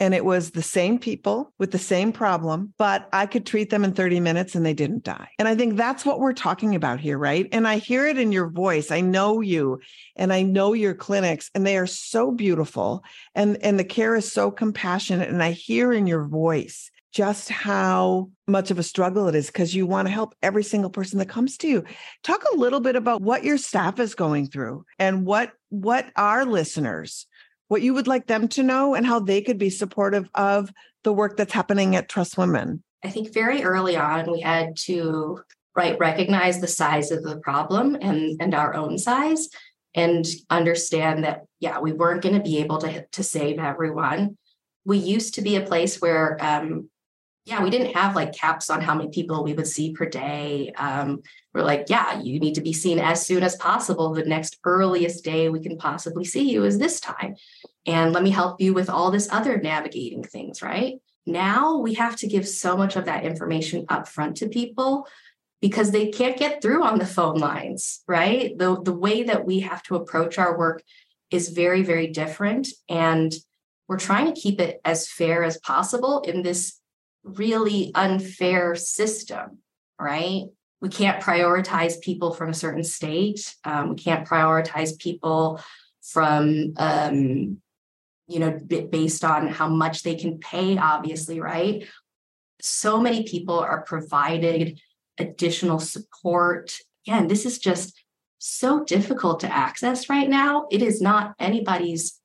and it was the same people with the same problem, but I could treat them in 30 minutes and they didn't die. And I think that's what we're talking about here, right? And I hear it in your voice. I know you and I know your clinics and they are so beautiful and and the care is so compassionate and I hear in your voice just how much of a struggle it is because you want to help every single person that comes to you. Talk a little bit about what your staff is going through and what what our listeners what you would like them to know and how they could be supportive of the work that's happening at Trust Women? I think very early on we had to right recognize the size of the problem and and our own size and understand that yeah we weren't going to be able to to save everyone we used to be a place where um yeah we didn't have like caps on how many people we would see per day um we're like yeah you need to be seen as soon as possible the next earliest day we can possibly see you is this time and let me help you with all this other navigating things, right? Now we have to give so much of that information upfront to people because they can't get through on the phone lines, right? The, the way that we have to approach our work is very, very different. And we're trying to keep it as fair as possible in this really unfair system, right? We can't prioritize people from a certain state. Um, we can't prioritize people from um, you know, based on how much they can pay, obviously, right? So many people are provided additional support. Again, this is just so difficult to access right now. It is not anybody's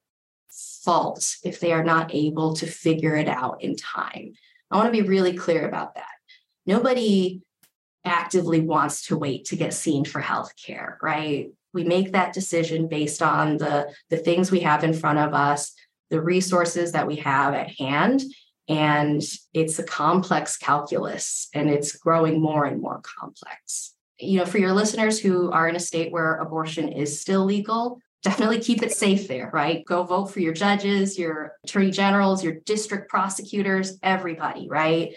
fault if they are not able to figure it out in time. I want to be really clear about that. Nobody actively wants to wait to get seen for healthcare, right? We make that decision based on the, the things we have in front of us, the resources that we have at hand. And it's a complex calculus and it's growing more and more complex. You know, for your listeners who are in a state where abortion is still legal, definitely keep it safe there, right? Go vote for your judges, your attorney generals, your district prosecutors, everybody, right?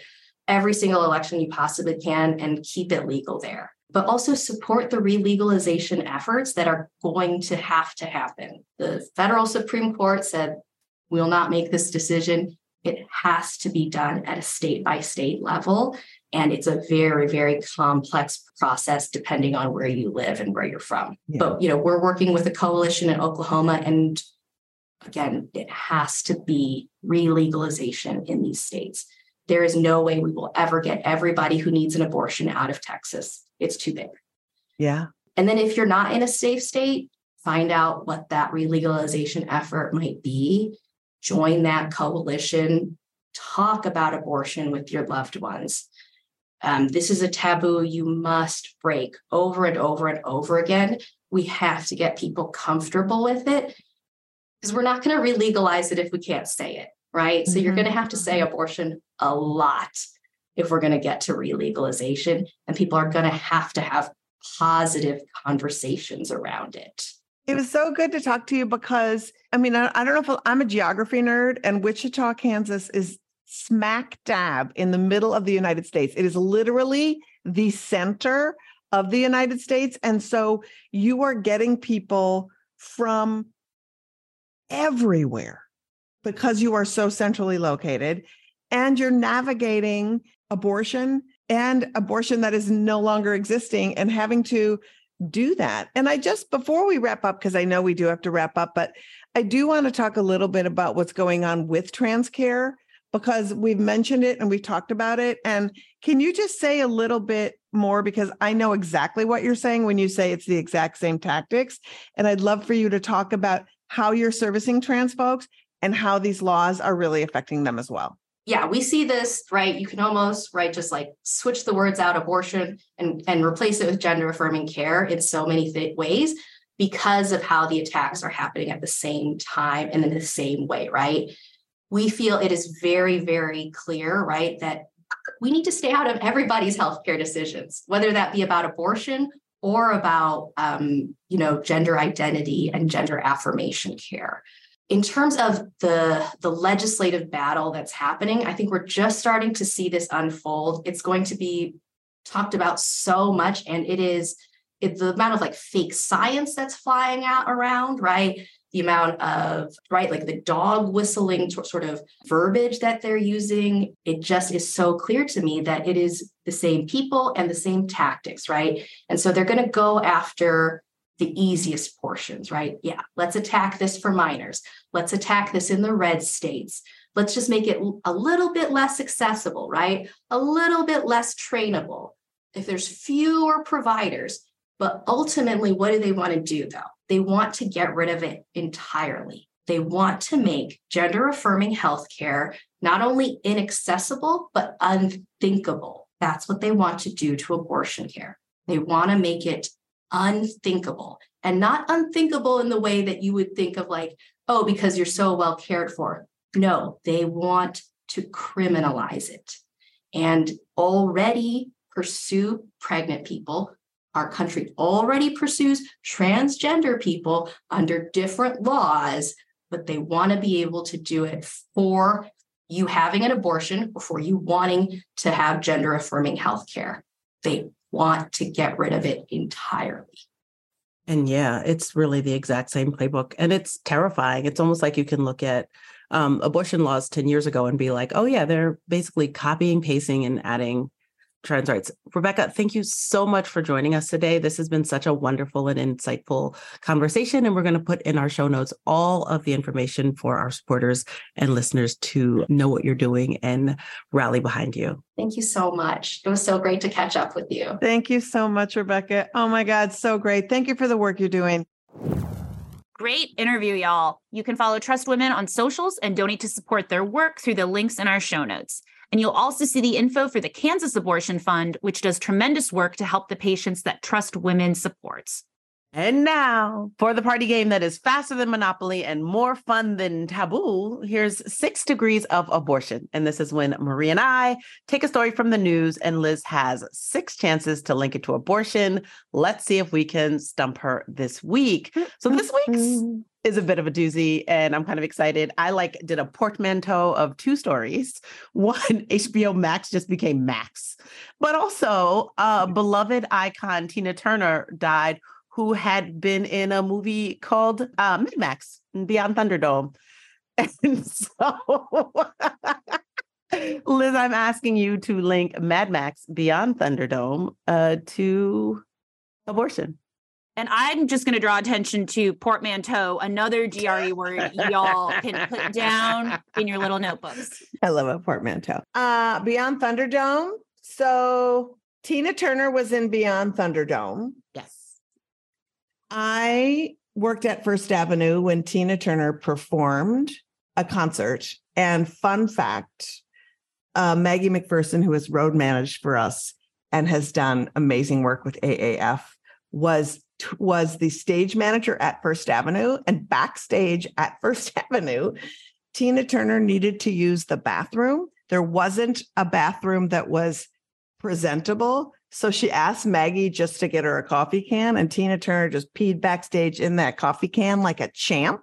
Every single election you possibly can and keep it legal there. But also support the relegalization efforts that are going to have to happen. The federal Supreme Court said we will not make this decision. It has to be done at a state by state level. And it's a very, very complex process depending on where you live and where you're from. Yeah. But, you know, we're working with a coalition in Oklahoma. And again, it has to be relegalization in these states. There is no way we will ever get everybody who needs an abortion out of Texas. It's too big. Yeah. And then if you're not in a safe state, find out what that relegalization effort might be, join that coalition, talk about abortion with your loved ones. Um, this is a taboo you must break over and over and over again. We have to get people comfortable with it because we're not going to relegalize it if we can't say it, right? So you're going to have to say abortion a lot if we're going to get to relegalization, and people are going to have to have positive conversations around it. It was so good to talk to you because I mean, I, I don't know if I'm a geography nerd, and Wichita, Kansas is smack dab in the middle of the United States. It is literally the center of the United States. And so you are getting people from everywhere because you are so centrally located and you're navigating abortion and abortion that is no longer existing and having to do that. And I just, before we wrap up, because I know we do have to wrap up, but I do want to talk a little bit about what's going on with trans care because we've mentioned it and we've talked about it. And can you just say a little bit more? Because I know exactly what you're saying when you say it's the exact same tactics. And I'd love for you to talk about how you're servicing trans folks and how these laws are really affecting them as well. Yeah, we see this, right? You can almost, right, just like switch the words out abortion and, and replace it with gender affirming care in so many th- ways because of how the attacks are happening at the same time and in the same way, right? We feel it is very, very clear, right, that we need to stay out of everybody's healthcare decisions, whether that be about abortion or about, um, you know, gender identity and gender affirmation care. In terms of the, the legislative battle that's happening, I think we're just starting to see this unfold. It's going to be talked about so much, and it is it, the amount of like fake science that's flying out around, right? The amount of right like the dog whistling sort of verbiage that they're using. It just is so clear to me that it is the same people and the same tactics right? And so they're going to go after the easiest portions right? Yeah let's attack this for minors. Let's attack this in the red states. Let's just make it a little bit less accessible right? A little bit less trainable. If there's fewer providers but ultimately what do they want to do though they want to get rid of it entirely. They want to make gender affirming healthcare not only inaccessible, but unthinkable. That's what they want to do to abortion care. They want to make it unthinkable and not unthinkable in the way that you would think of, like, oh, because you're so well cared for. No, they want to criminalize it and already pursue pregnant people our country already pursues transgender people under different laws, but they want to be able to do it for you having an abortion or for you wanting to have gender affirming health care. They want to get rid of it entirely. And yeah, it's really the exact same playbook. And it's terrifying. It's almost like you can look at um, abortion laws 10 years ago and be like, oh, yeah, they're basically copying, pasting, and adding trans rights. Rebecca, thank you so much for joining us today. This has been such a wonderful and insightful conversation. And we're going to put in our show notes all of the information for our supporters and listeners to know what you're doing and rally behind you. Thank you so much. It was so great to catch up with you. Thank you so much, Rebecca. Oh my God, so great. Thank you for the work you're doing. Great interview, y'all. You can follow Trust Women on socials and donate to support their work through the links in our show notes. And you'll also see the info for the Kansas Abortion Fund, which does tremendous work to help the patients that Trust Women supports. And now, for the party game that is faster than Monopoly and more fun than Taboo, here's Six Degrees of Abortion. And this is when Marie and I take a story from the news, and Lizz has six chances to link it to abortion. Let's see if we can stump her this week. So, this week's mm-hmm. Is a bit of a doozy and I'm kind of excited. I like did a portmanteau of two stories. One, HBO Max just became Max, but also uh, beloved icon Tina Turner died, who had been in a movie called uh, Mad Max Beyond Thunderdome. And so, Lizz, I'm asking you to link Mad Max Beyond Thunderdome uh, to abortion. And I'm just going to draw attention to portmanteau, another GRE word y'all can put down in your little notebooks. I love a portmanteau. Uh, Beyond Thunderdome. So Tina Turner was in Beyond Thunderdome. Yes. I worked at First Avenue when Tina Turner performed a concert. And fun fact uh, Maggie McPherson, who has road managed for us and has done amazing work with AAF, was was the stage manager at First Avenue and backstage at First Avenue. Tina Turner needed to use the bathroom. There wasn't a bathroom that was presentable. So she asked Maggie just to get her a coffee can, and Tina Turner just peed backstage in that coffee can like a champ.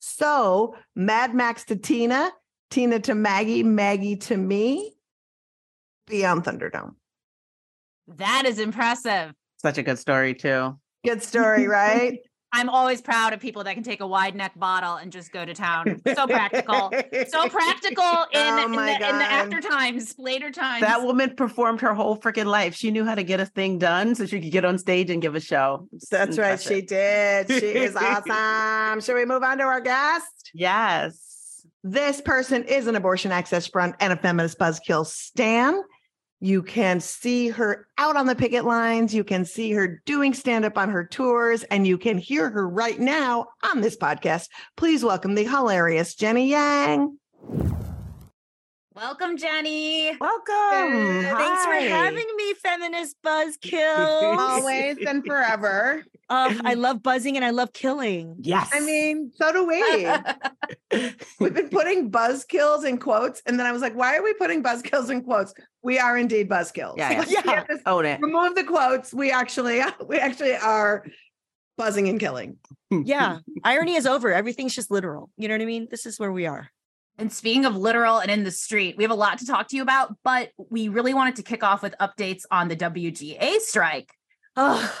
So Mad Max to Tina, Tina to Maggie, Maggie to me, Beyond Thunderdome. That is impressive. Such a good story, too. Good story, right? I'm always proud of people that can take a wide neck bottle and just go to town. So practical. so practical in, Oh in, the, in the after times, later times. That woman performed her whole freaking life. She knew how to get a thing done so she could get on stage and give a show. It's That's right. She did. She is awesome. Should we move on to our guest? Yes. This person is an abortion access front and a feminist buzzkill Stan. You can see her out on the picket lines. You can see her doing stand up on her tours, and you can hear her right now on this podcast. Please welcome the hilarious Jenny Yang. Welcome, Jenny. Welcome. Thanks for having me, feminist buzzkill. Always and forever. Uh, I love buzzing and I love killing. Yes. I mean, so do we. We've been putting buzzkills in quotes, and then I was like, "Why are we putting buzzkills in quotes? We are indeed buzzkills. Yeah, yeah. Like, you Own it. remove the quotes. We actually, we actually are buzzing and killing. Yeah. Irony is over. Everything's just literal. You know what I mean? This is where we are. And speaking of literal and in the street, we have a lot to talk to you about, but we really wanted to kick off with updates on the WGA strike. Oh,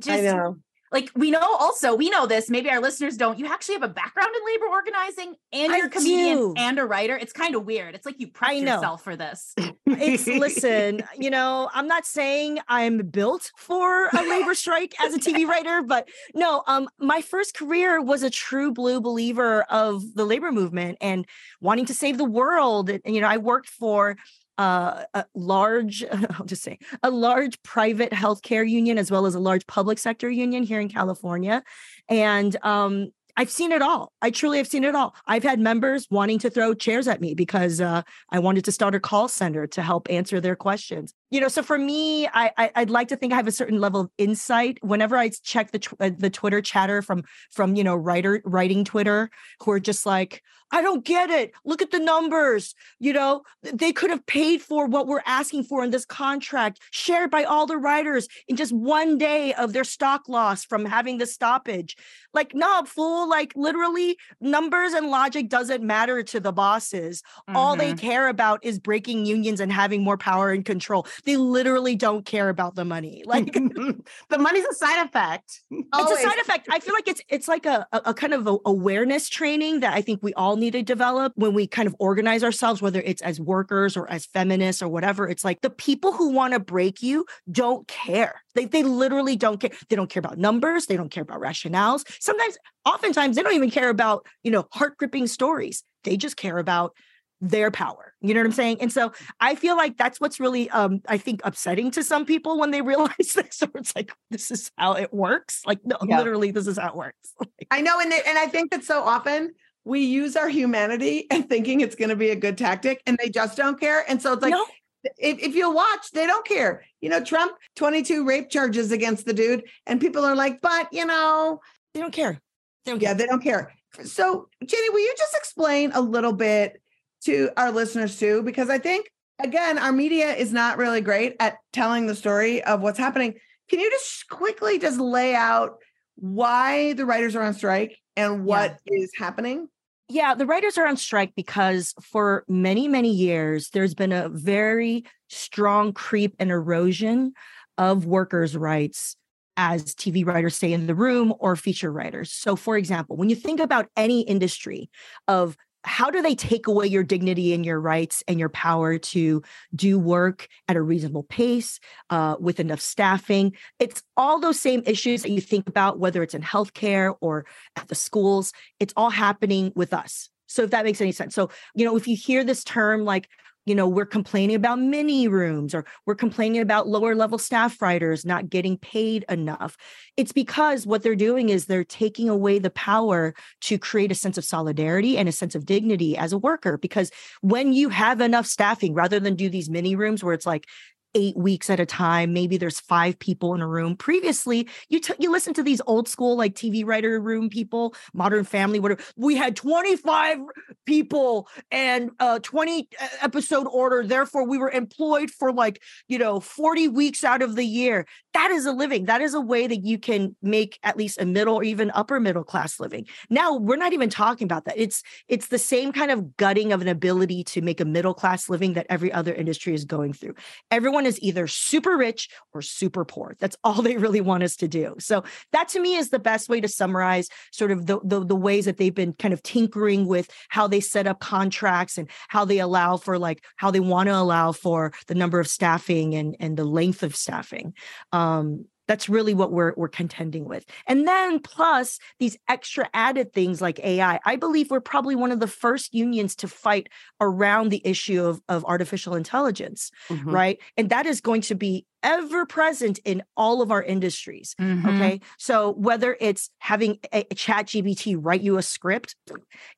Just know. Like we know also, we know this, maybe our listeners don't. You actually have a background in labor organizing and you're a comedian do. and a writer. It's kind of weird. It's like you prepped I know. yourself for this. it's listen, you know, I'm not saying I'm built for a labor strike as a TV writer, but no, um, my first career was a true blue believer of the labor movement and wanting to save the world. And, you know, I worked for uh, a large, I'll just say, a large private healthcare union as well as a large public sector union here in California. And um, I've seen it all. I truly have seen it all. I've had members wanting to throw chairs at me because uh, I wanted to start a call center to help answer their questions. You know, so for me, I, I I'd like to think I have a certain level of insight. Whenever I check the tw- uh, the Twitter chatter from from you know writer writing Twitter, who are just like, I don't get it. Look at the numbers. You know, they could have paid for what we're asking for in this contract, shared by all the writers in just one day of their stock loss from having the stoppage. Like, no, fool. Like, literally, numbers and logic doesn't matter to the bosses. All they Mhm. care about is breaking unions and having more power and control. They literally don't care about the money. Like, the money's a side effect. it's a side effect. I feel like it's it's like a, a, a kind of a awareness training that I think we all need to develop when we kind of organize ourselves, whether it's as workers or as feminists or whatever. It's like the people who want to break you don't care. They they literally don't care. They don't care about numbers. They don't care about rationales. Sometimes, oftentimes, they don't even care about you know heart gripping stories. They just care about their power. You know what I'm saying? And so I feel like that's what's really um I think upsetting to some people when they realize this. So it's like this is how it works. Like no, Yeah. literally this is how it works. I know, and they, and I think that so often we use our humanity and thinking it's going to be a good tactic, and they just don't care. And so it's like, no, if, if you watch, they don't care. You know, Trump, 22 rape charges against the dude, and people are like, but you know, they don't care. They don't yeah, care. they don't care. So, Jenny, will you just explain a little bit to our listeners too? Because I think, again, our media is not really great at telling the story of what's happening. Can you just quickly just lay out why the writers are on strike and what is happening? Yeah, the writers are on strike because for many, many years, there's been a very strong creep and erosion of workers' rights as TV writers stay in the room or feature writers. So, for example, when you think about any industry of how do they take away your dignity and your rights and your power to do work at a reasonable pace uh, with enough staffing? It's all those same issues that you think about, whether it's in healthcare or at the schools. It's all happening with us. So, if that makes any sense. So, you know, if you hear this term like, you know, we're complaining about mini rooms or we're complaining about lower level staff writers not getting paid enough. It's because what they're doing is they're taking away the power to create a sense of solidarity and a sense of dignity as a worker. Because when you have enough staffing, rather than do these mini rooms where it's like, eight weeks at a time. Maybe there's five people in a room. Previously, you t- you listen to these old school like TV writer room people, Modern Family, whatever. We had 25 people and uh 20 episode order. Therefore, we were employed for like you know 40 weeks out of the year. That is a living. That is a way that you can make at least a middle or even upper middle class living. Now we're not even talking about that. It's it's the same kind of gutting of an ability to make a middle class living that every other industry is going through. Everyone is either super rich or super poor. That's all they really want us to do. So that to me is the best way to summarize sort of the, the, the ways that they've been kind of tinkering with how they set up contracts and how they allow for like how they want to allow for the number of staffing and and the length of staffing. Um, that's really what we're we're contending with. And then plus these extra added things like AI. I believe we're probably one of the first unions to fight around the issue of, of artificial intelligence, mm-hmm. right? And that is going to be ever present in all of our industries. Mm-hmm. Okay. So whether it's having a, a ChatGPT write you a script,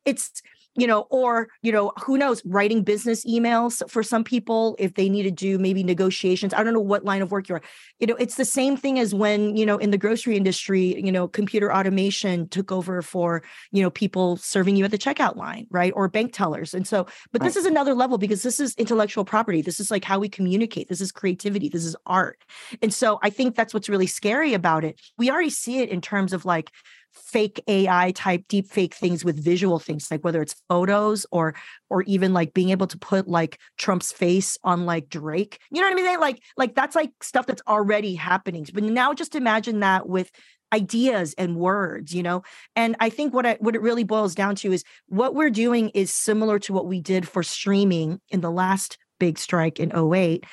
it's you know, or, you know, who knows, writing business emails for some people if they need to do maybe negotiations. I don't know what line of work you're, you know, it's the same thing as when, you know, in the grocery industry, you know, computer automation took over for, you know, people serving you at the checkout line, right? Or bank tellers. And so, but right. this is another level because this is intellectual property. This is like how we communicate. This is creativity. This is art. And so I think that's what's really scary about it. We already see it in terms of like, fake AI type deep fake things with visual things like whether it's photos or or even like being able to put like Trump's face on like Drake. You know what I mean? Like like that's like stuff that's already happening. But now just imagine that with ideas and words you know and i think what I, what it really boils down to is what we're doing is similar to what we did for streaming in the last big strike in 08,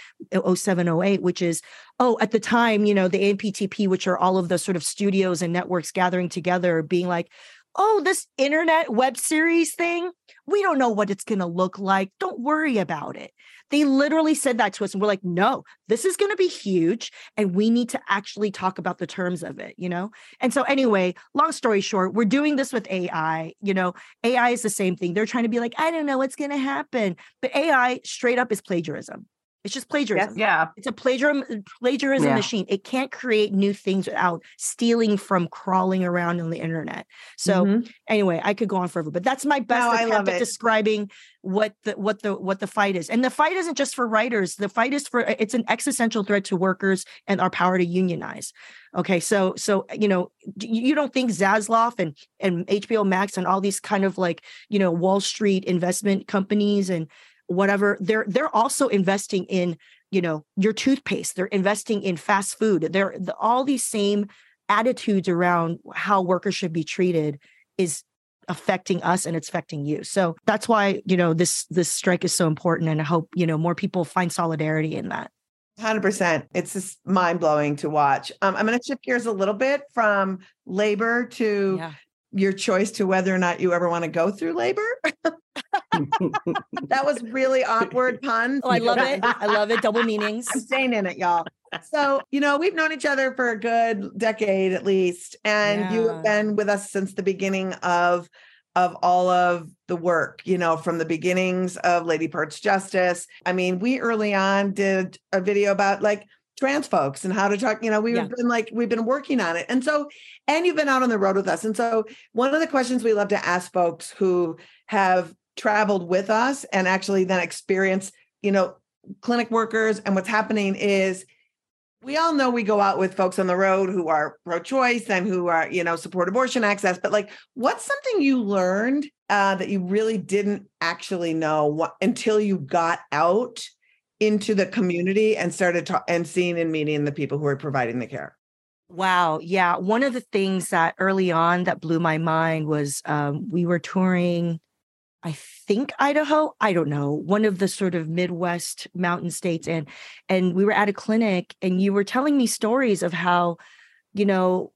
07, 08, which is, oh, at the time, you know, the AMPTP, which are all of the sort of studios and networks gathering together, being like, oh, this internet web series thing, we don't know what it's going to look like. Don't worry about it. They literally said that to us. And we're like, no, this is going to be huge. And we need to actually talk about the terms of it, you know? And so, anyway, long story short, we're doing this with AI. You know, AI is the same thing. They're trying to be like, I don't know what's going to happen. But AI straight up is plagiarism. It's just plagiarism. Yes, yeah. It's a plagiarism plagiarism yeah. machine. It can't create new things without stealing from crawling around on the internet. So mm-hmm. anyway, I could go on forever, but that's my best no, attempt at describing what the what the what the fight is. And the fight isn't just for writers. The fight is for it's an existential threat to workers and our power to unionize. Okay, so so you know you don't think Zaslav and and HBO Max and all these kind of like you know Wall Street investment companies and whatever they're they're also investing in you know your toothpaste they're investing in fast food they're the, all these same attitudes around how workers should be treated is affecting us and it's affecting you. So that's why you know this this strike is so important and i hope you know more people find solidarity in that. 100% it's just mind-blowing to watch. Um, i'm going to shift gears a little bit from labor to yeah. your choice to whether or not you ever want to go through labor that was really awkward pun. Oh, I love it. I love it. Double meanings. I'm staying in it, y'all. So, you know, we've known each other for a good decade at least. And yeah. you have been with us since the beginning of of all of the work, you know, from the beginnings of Lady Parts Justice. I mean, we early on did a video about like trans folks and how to talk, you know, we've yeah. been like, we've been working on it. And so, and you've been out on the road with us. And so, one of the questions we love to ask folks who have traveled with us and actually then experienced, you know, clinic workers and what's happening is we all know we go out with folks on the road who are pro-choice and who are you know support abortion access but like what's something you learned uh, that you really didn't actually know what, until you got out into the community and started ta- and seeing and meeting the people who are providing the care Wow. Yeah. One of the things that early on that blew my mind was um, we were touring I think Idaho, I don't know, one of the sort of Midwest mountain states and and we were at a clinic and you were telling me stories of how you know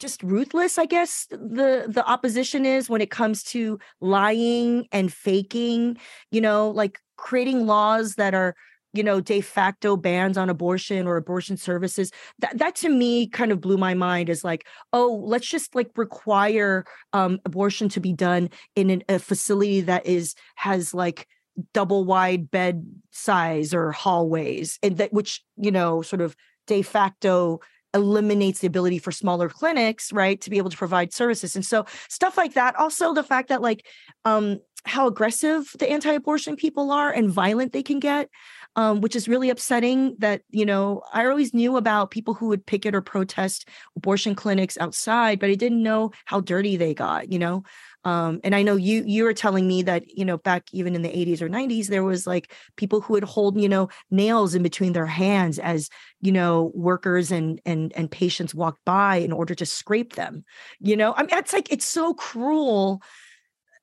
just ruthless i guess the the opposition is when it comes to lying and faking you know like creating laws that are you know de facto bans on abortion or abortion services that that to me kind of blew my mind is like oh let's just like require um abortion to be done in an, a facility that is has like double wide bed size or hallways and that which you know sort of de facto eliminates the ability for smaller clinics right to be able to provide services. And so stuff like that also the fact that like um how aggressive the anti-abortion people are and violent they can get um, which is really upsetting that you know i always knew about people who would picket or protest abortion clinics outside but i didn't know how dirty they got you know um, and I know you you were telling me that you know back even in the 80s or 90s there was like people who would hold you know nails in between their hands as you know workers and and and patients walked by in order to scrape them. You know, I mean it's like it's so cruel.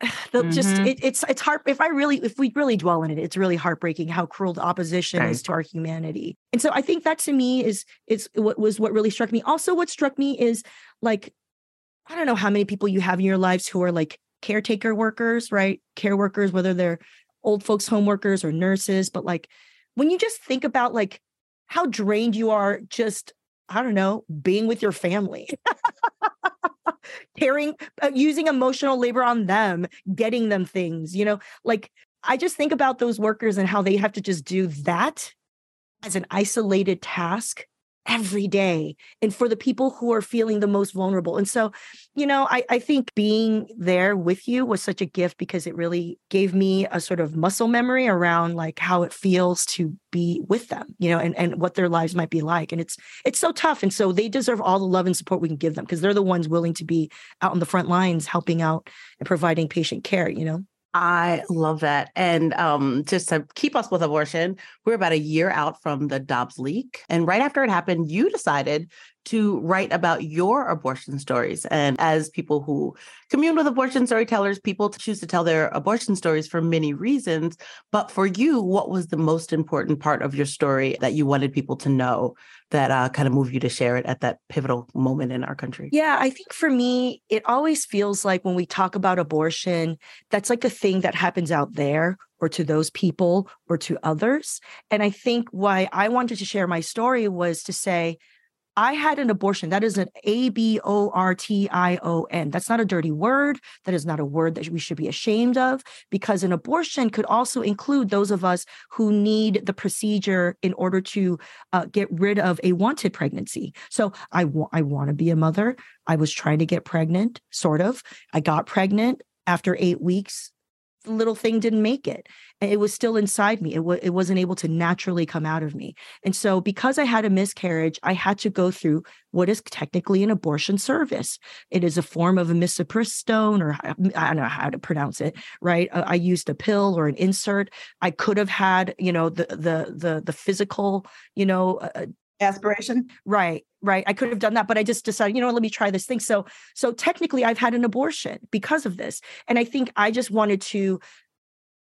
The, mm-hmm. Just it, it's it's hard if I really if we really dwell in it, it's really heartbreaking how cruel the opposition right. is to our humanity. And so I think that to me is is what was what really struck me. Also, what struck me is like I don't know how many people you have in your lives who are like caretaker workers, right? Care workers, whether they're old folks home workers or nurses, but like when you just think about like how drained you are just I don't know, being with your family. caring uh, using emotional labor on them, getting them things, you know? Like I just think about those workers and how they have to just do that as an isolated task every day and for the people who are feeling the most vulnerable. And so, you know, I, I think being there with you was such a gift because it really gave me a sort of muscle memory around like how it feels to be with them, you know, and, and what their lives might be like. And it's it's so tough. And so they deserve all the love and support we can give them because they're the ones willing to be out on the front lines helping out and providing patient care, you know. I love that. And um, just to keep us with abortion, we're about a year out from the Dobbs leak. And right after it happened, you decided to write about your abortion stories. And as people who commune with abortion storytellers, people choose to tell their abortion stories for many reasons. But for you, what was the most important part of your story that you wanted people to know that uh, kind of moved you to share it at that pivotal moment in our country? Yeah, I think for me, it always feels like when we talk about abortion, that's like a thing that happens out there or to those people or to others. And I think why I wanted to share my story was to say, I had an abortion. That is an A B O R T I O N. That's not a dirty word. That is not a word that we should be ashamed of because an abortion could also include those of us who need the procedure in order to uh, get rid of a wanted pregnancy. So I, I want to be a mother. I was trying to get pregnant, sort of. I got pregnant after eight weeks little thing didn't make it. It was still inside me. It, w- it wasn't able to naturally come out of me. And so, because I had a miscarriage, I had to go through what is technically an abortion service. It is a form of a misoprostone, or I don't know how to pronounce it. Right? I used a pill or an insert. I could have had, you know, the the the the physical, you know, uh, aspiration? Right right. I could have done that but i just decided you know let me try this thing. So so technically i've had an abortion because of this and i think i just wanted to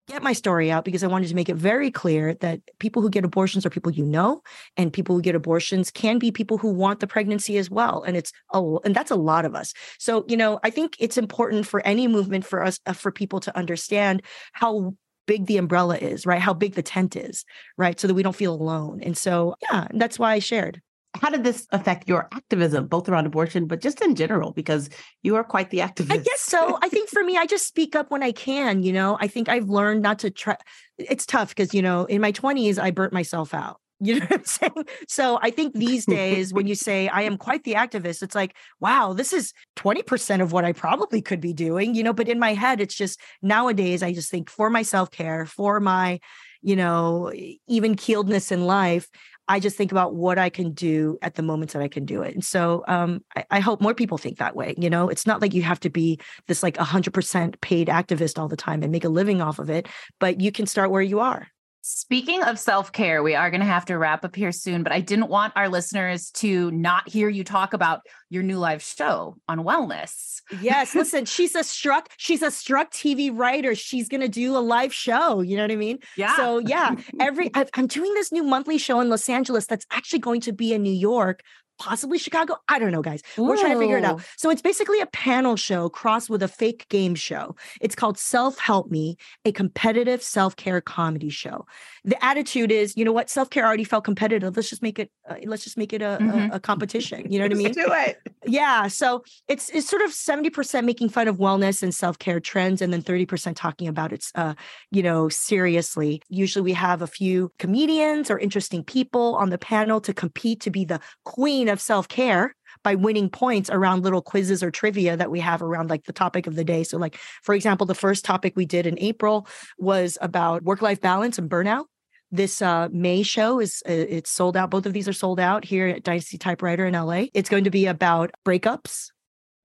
get my story out because i wanted to make it very clear that people who get abortions are people you know and people who get abortions can be people who want the pregnancy as well and it's a and that's a lot of us. So you know i think it's important for any movement for us uh, for people to understand how big the umbrella is, right? How big the tent is, right? So that we don't feel alone. And so, yeah, that's why I shared. How did this affect your activism, both around abortion, but just in general? Because you are quite the activist. I guess so. I think for me, I just speak up when I can. You know, I think I've learned not to try. It's tough because, you know, in my 20s, I burnt myself out you know what I'm saying? So I think these days, when you say I am quite the activist, it's like, wow, this is 20% of what I probably could be doing, you know. But in my head, it's just nowadays, I just think for my self care, for my, you know, even keeledness in life, I just think about what I can do at the moments that I can do it. And so um, I, I, hope more people think that way. You know, it's not like you have to be this like 100% paid activist all the time and make a living off of it, but you can start where you are. Speaking of self care, we are going to have to wrap up here soon, but I didn't want our listeners to not hear you talk about your new live show on wellness. Yes, listen, she's a struck, she's a struck TV writer. She's going to do a live show. You know what I mean? Yeah. So, yeah, every i am doing this new monthly show in Los Angeles that's actually going to be in New York possibly Chicago. I don't know, guys. We're trying to figure it out. So it's basically a panel show crossed with a fake game show. It's called Self Help Me, a competitive self care comedy show. The attitude is, you know what, self care already felt competitive. Let's just make it. Uh, let's just make it a, Mhm. a, a competition. You know what I mean? Do it. Yeah. So it's it's sort of 70% making fun of wellness and self-care trends and then 30% talking about its uh, you know, seriously. Usually we have a few comedians or interesting people on the panel to compete to be the queen of self-care by winning points around little quizzes or trivia that we have around like the topic of the day. So like for example, the first topic we did in April was about work-life balance and burnout this uh, May show is uh, it's sold out. Both of these are sold out here at Dynasty Typewriter in LA. It's going to be about breakups,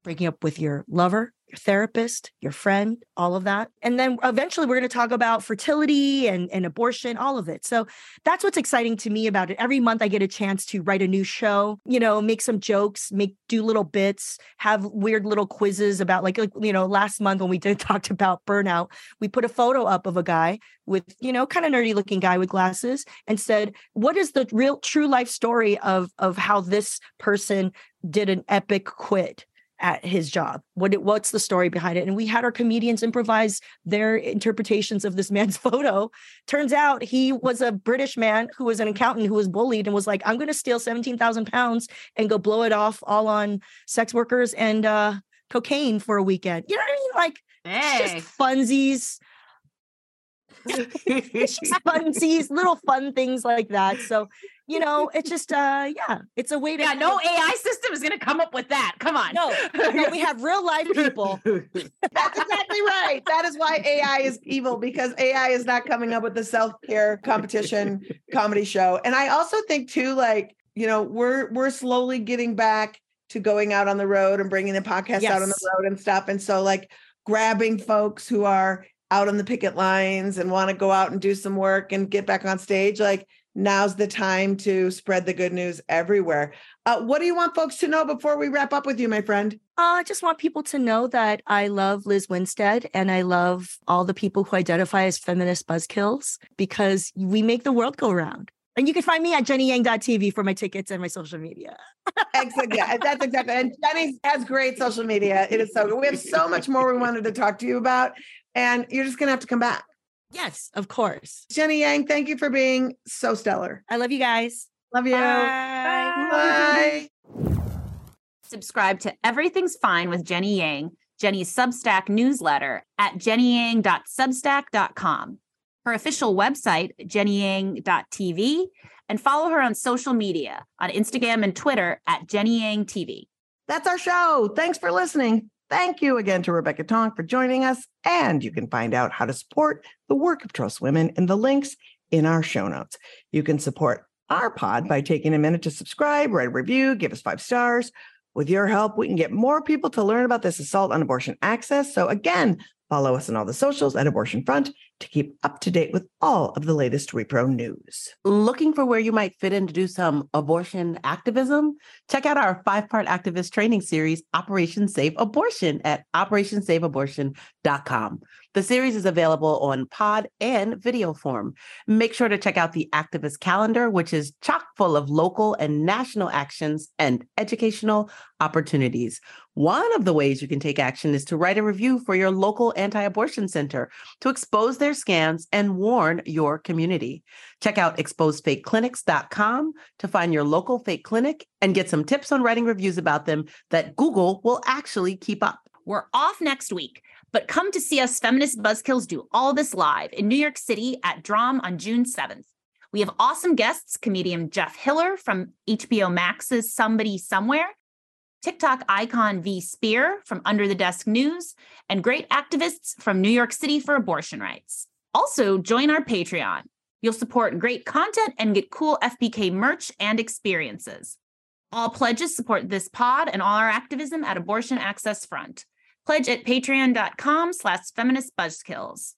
breaking up with your lover, your therapist, your friend, all of that. And then eventually we're going to talk about fertility and, and abortion, all of it. So that's what's exciting to me about it. Every month I get a chance to write a new show, you know, make some jokes, make do little bits, have weird little quizzes about like, like you know, last month when we did talked about burnout, we put a photo up of a guy with, you know, kind of nerdy looking guy with glasses and said, what is the real true life story of of how this person did an epic quit? At his job. What what's the story behind it? And we had our comedians improvise their interpretations of this man's photo. Turns out he was a british man who was an accountant who was bullied and was like i'm going to steal 17000 pounds and go blow it off all on sex workers and uh cocaine for a weekend. You know what i mean? Like it's Hey. just funsies. It's just funsies little fun things like that. So you know it's just uh yeah it's a way to Yeah, no AI system is going to come up with that. Come on. no, no, we have real life people That's exactly right. That is why AI is evil because AI is not coming up with the self-care competition comedy show. And I also think too, like, you know, we're we're slowly getting back to going out on the road and bringing the podcast out on the road and stuff. And so like grabbing folks who are out on the picket lines and want to go out and do some work and get back on stage, like now's the time to spread the good news everywhere. Uh, what do you want folks to know before we wrap up with you, my friend? Uh, I just want people to know that I love Lizz Winstead and I love all the people who identify as feminist buzzkills because we make the world go round. And you can find me at jennyyang.tv for my tickets and my social media. Excellent. Yeah, that's exactly. And Jenny has great social media. It is so good. We have so much more we wanted to talk to you about, and you're just going to have to come back. Yes, of course. Jenny Yang, thank you for being so stellar. I love you guys. Love you. Bye. Subscribe to Everything's Fine with Jenny Yang, Jenny's Substack newsletter at jennyyang.substack.com, her official website, jennyyang.tv, and follow her on social media on Instagram and Twitter at Jenny Yang TV. That's our show. Thanks for listening. Thank you again to Rebecca Tong for joining us. And you can find out how to support the work of Trust Women in the links in our show notes. You can support our pod by taking a minute to subscribe, write a review, give us five stars. With your help, we can get more people to learn about this assault on abortion access. So, again, follow us on all the socials at Abortion Front to keep up to date with all of the latest repro news. Looking for where you might fit in to do some abortion activism? Check out our five part activist training series, Operation Save Abortion, at operationsaveabortion.com. The series is available on pod and video form. Make sure to check out the activist calendar, which is chock full of local and national actions and educational opportunities. One of the ways you can take action is to write a review for your local anti abortion center to expose their scams and warn your community. Check out exposefakeclinics.com to find your local fake clinic and get some tips on writing reviews about them that Google will actually keep up. We're off next week, but come to see us feminist buzzkills do all this live in New York City at Drom on June 7th. We have awesome guests, comedian Jeff Hiller from HBO Max's Somebody Somewhere, TikTok icon V Spear from Under the Desk News, and great activists from New York City for abortion rights. Also, join our Patreon. You'll support great content and get cool FBK merch and experiences. All pledges support this pod and all our activism at Abortion Access Front. Pledge at patreon.com slash feminist buzzkills.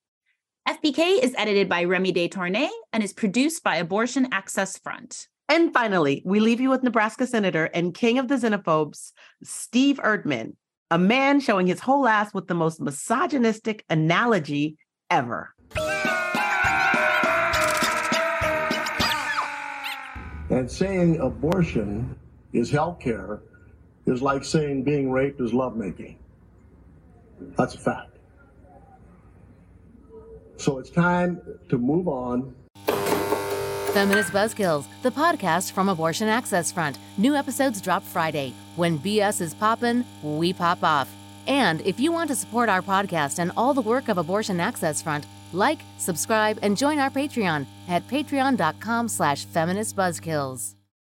FBK is edited by Remy DeTournay and is produced by Abortion Access Front. And finally, we leave you with Nebraska Senator and King of the Xenophobes, Steve Erdman, a man showing his whole ass with the most misogynistic analogy ever. that saying abortion is health care is like saying being raped is lovemaking. That's a fact. So it's time to move on. Feminist Buzzkills, the podcast from Abortion Access Front. New episodes drop Friday. When BS is poppin', we pop off. And if you want to support our podcast and all the work of Abortion Access Front, like, subscribe, and join our Patreon at patreon.com slash feministbuzzkills.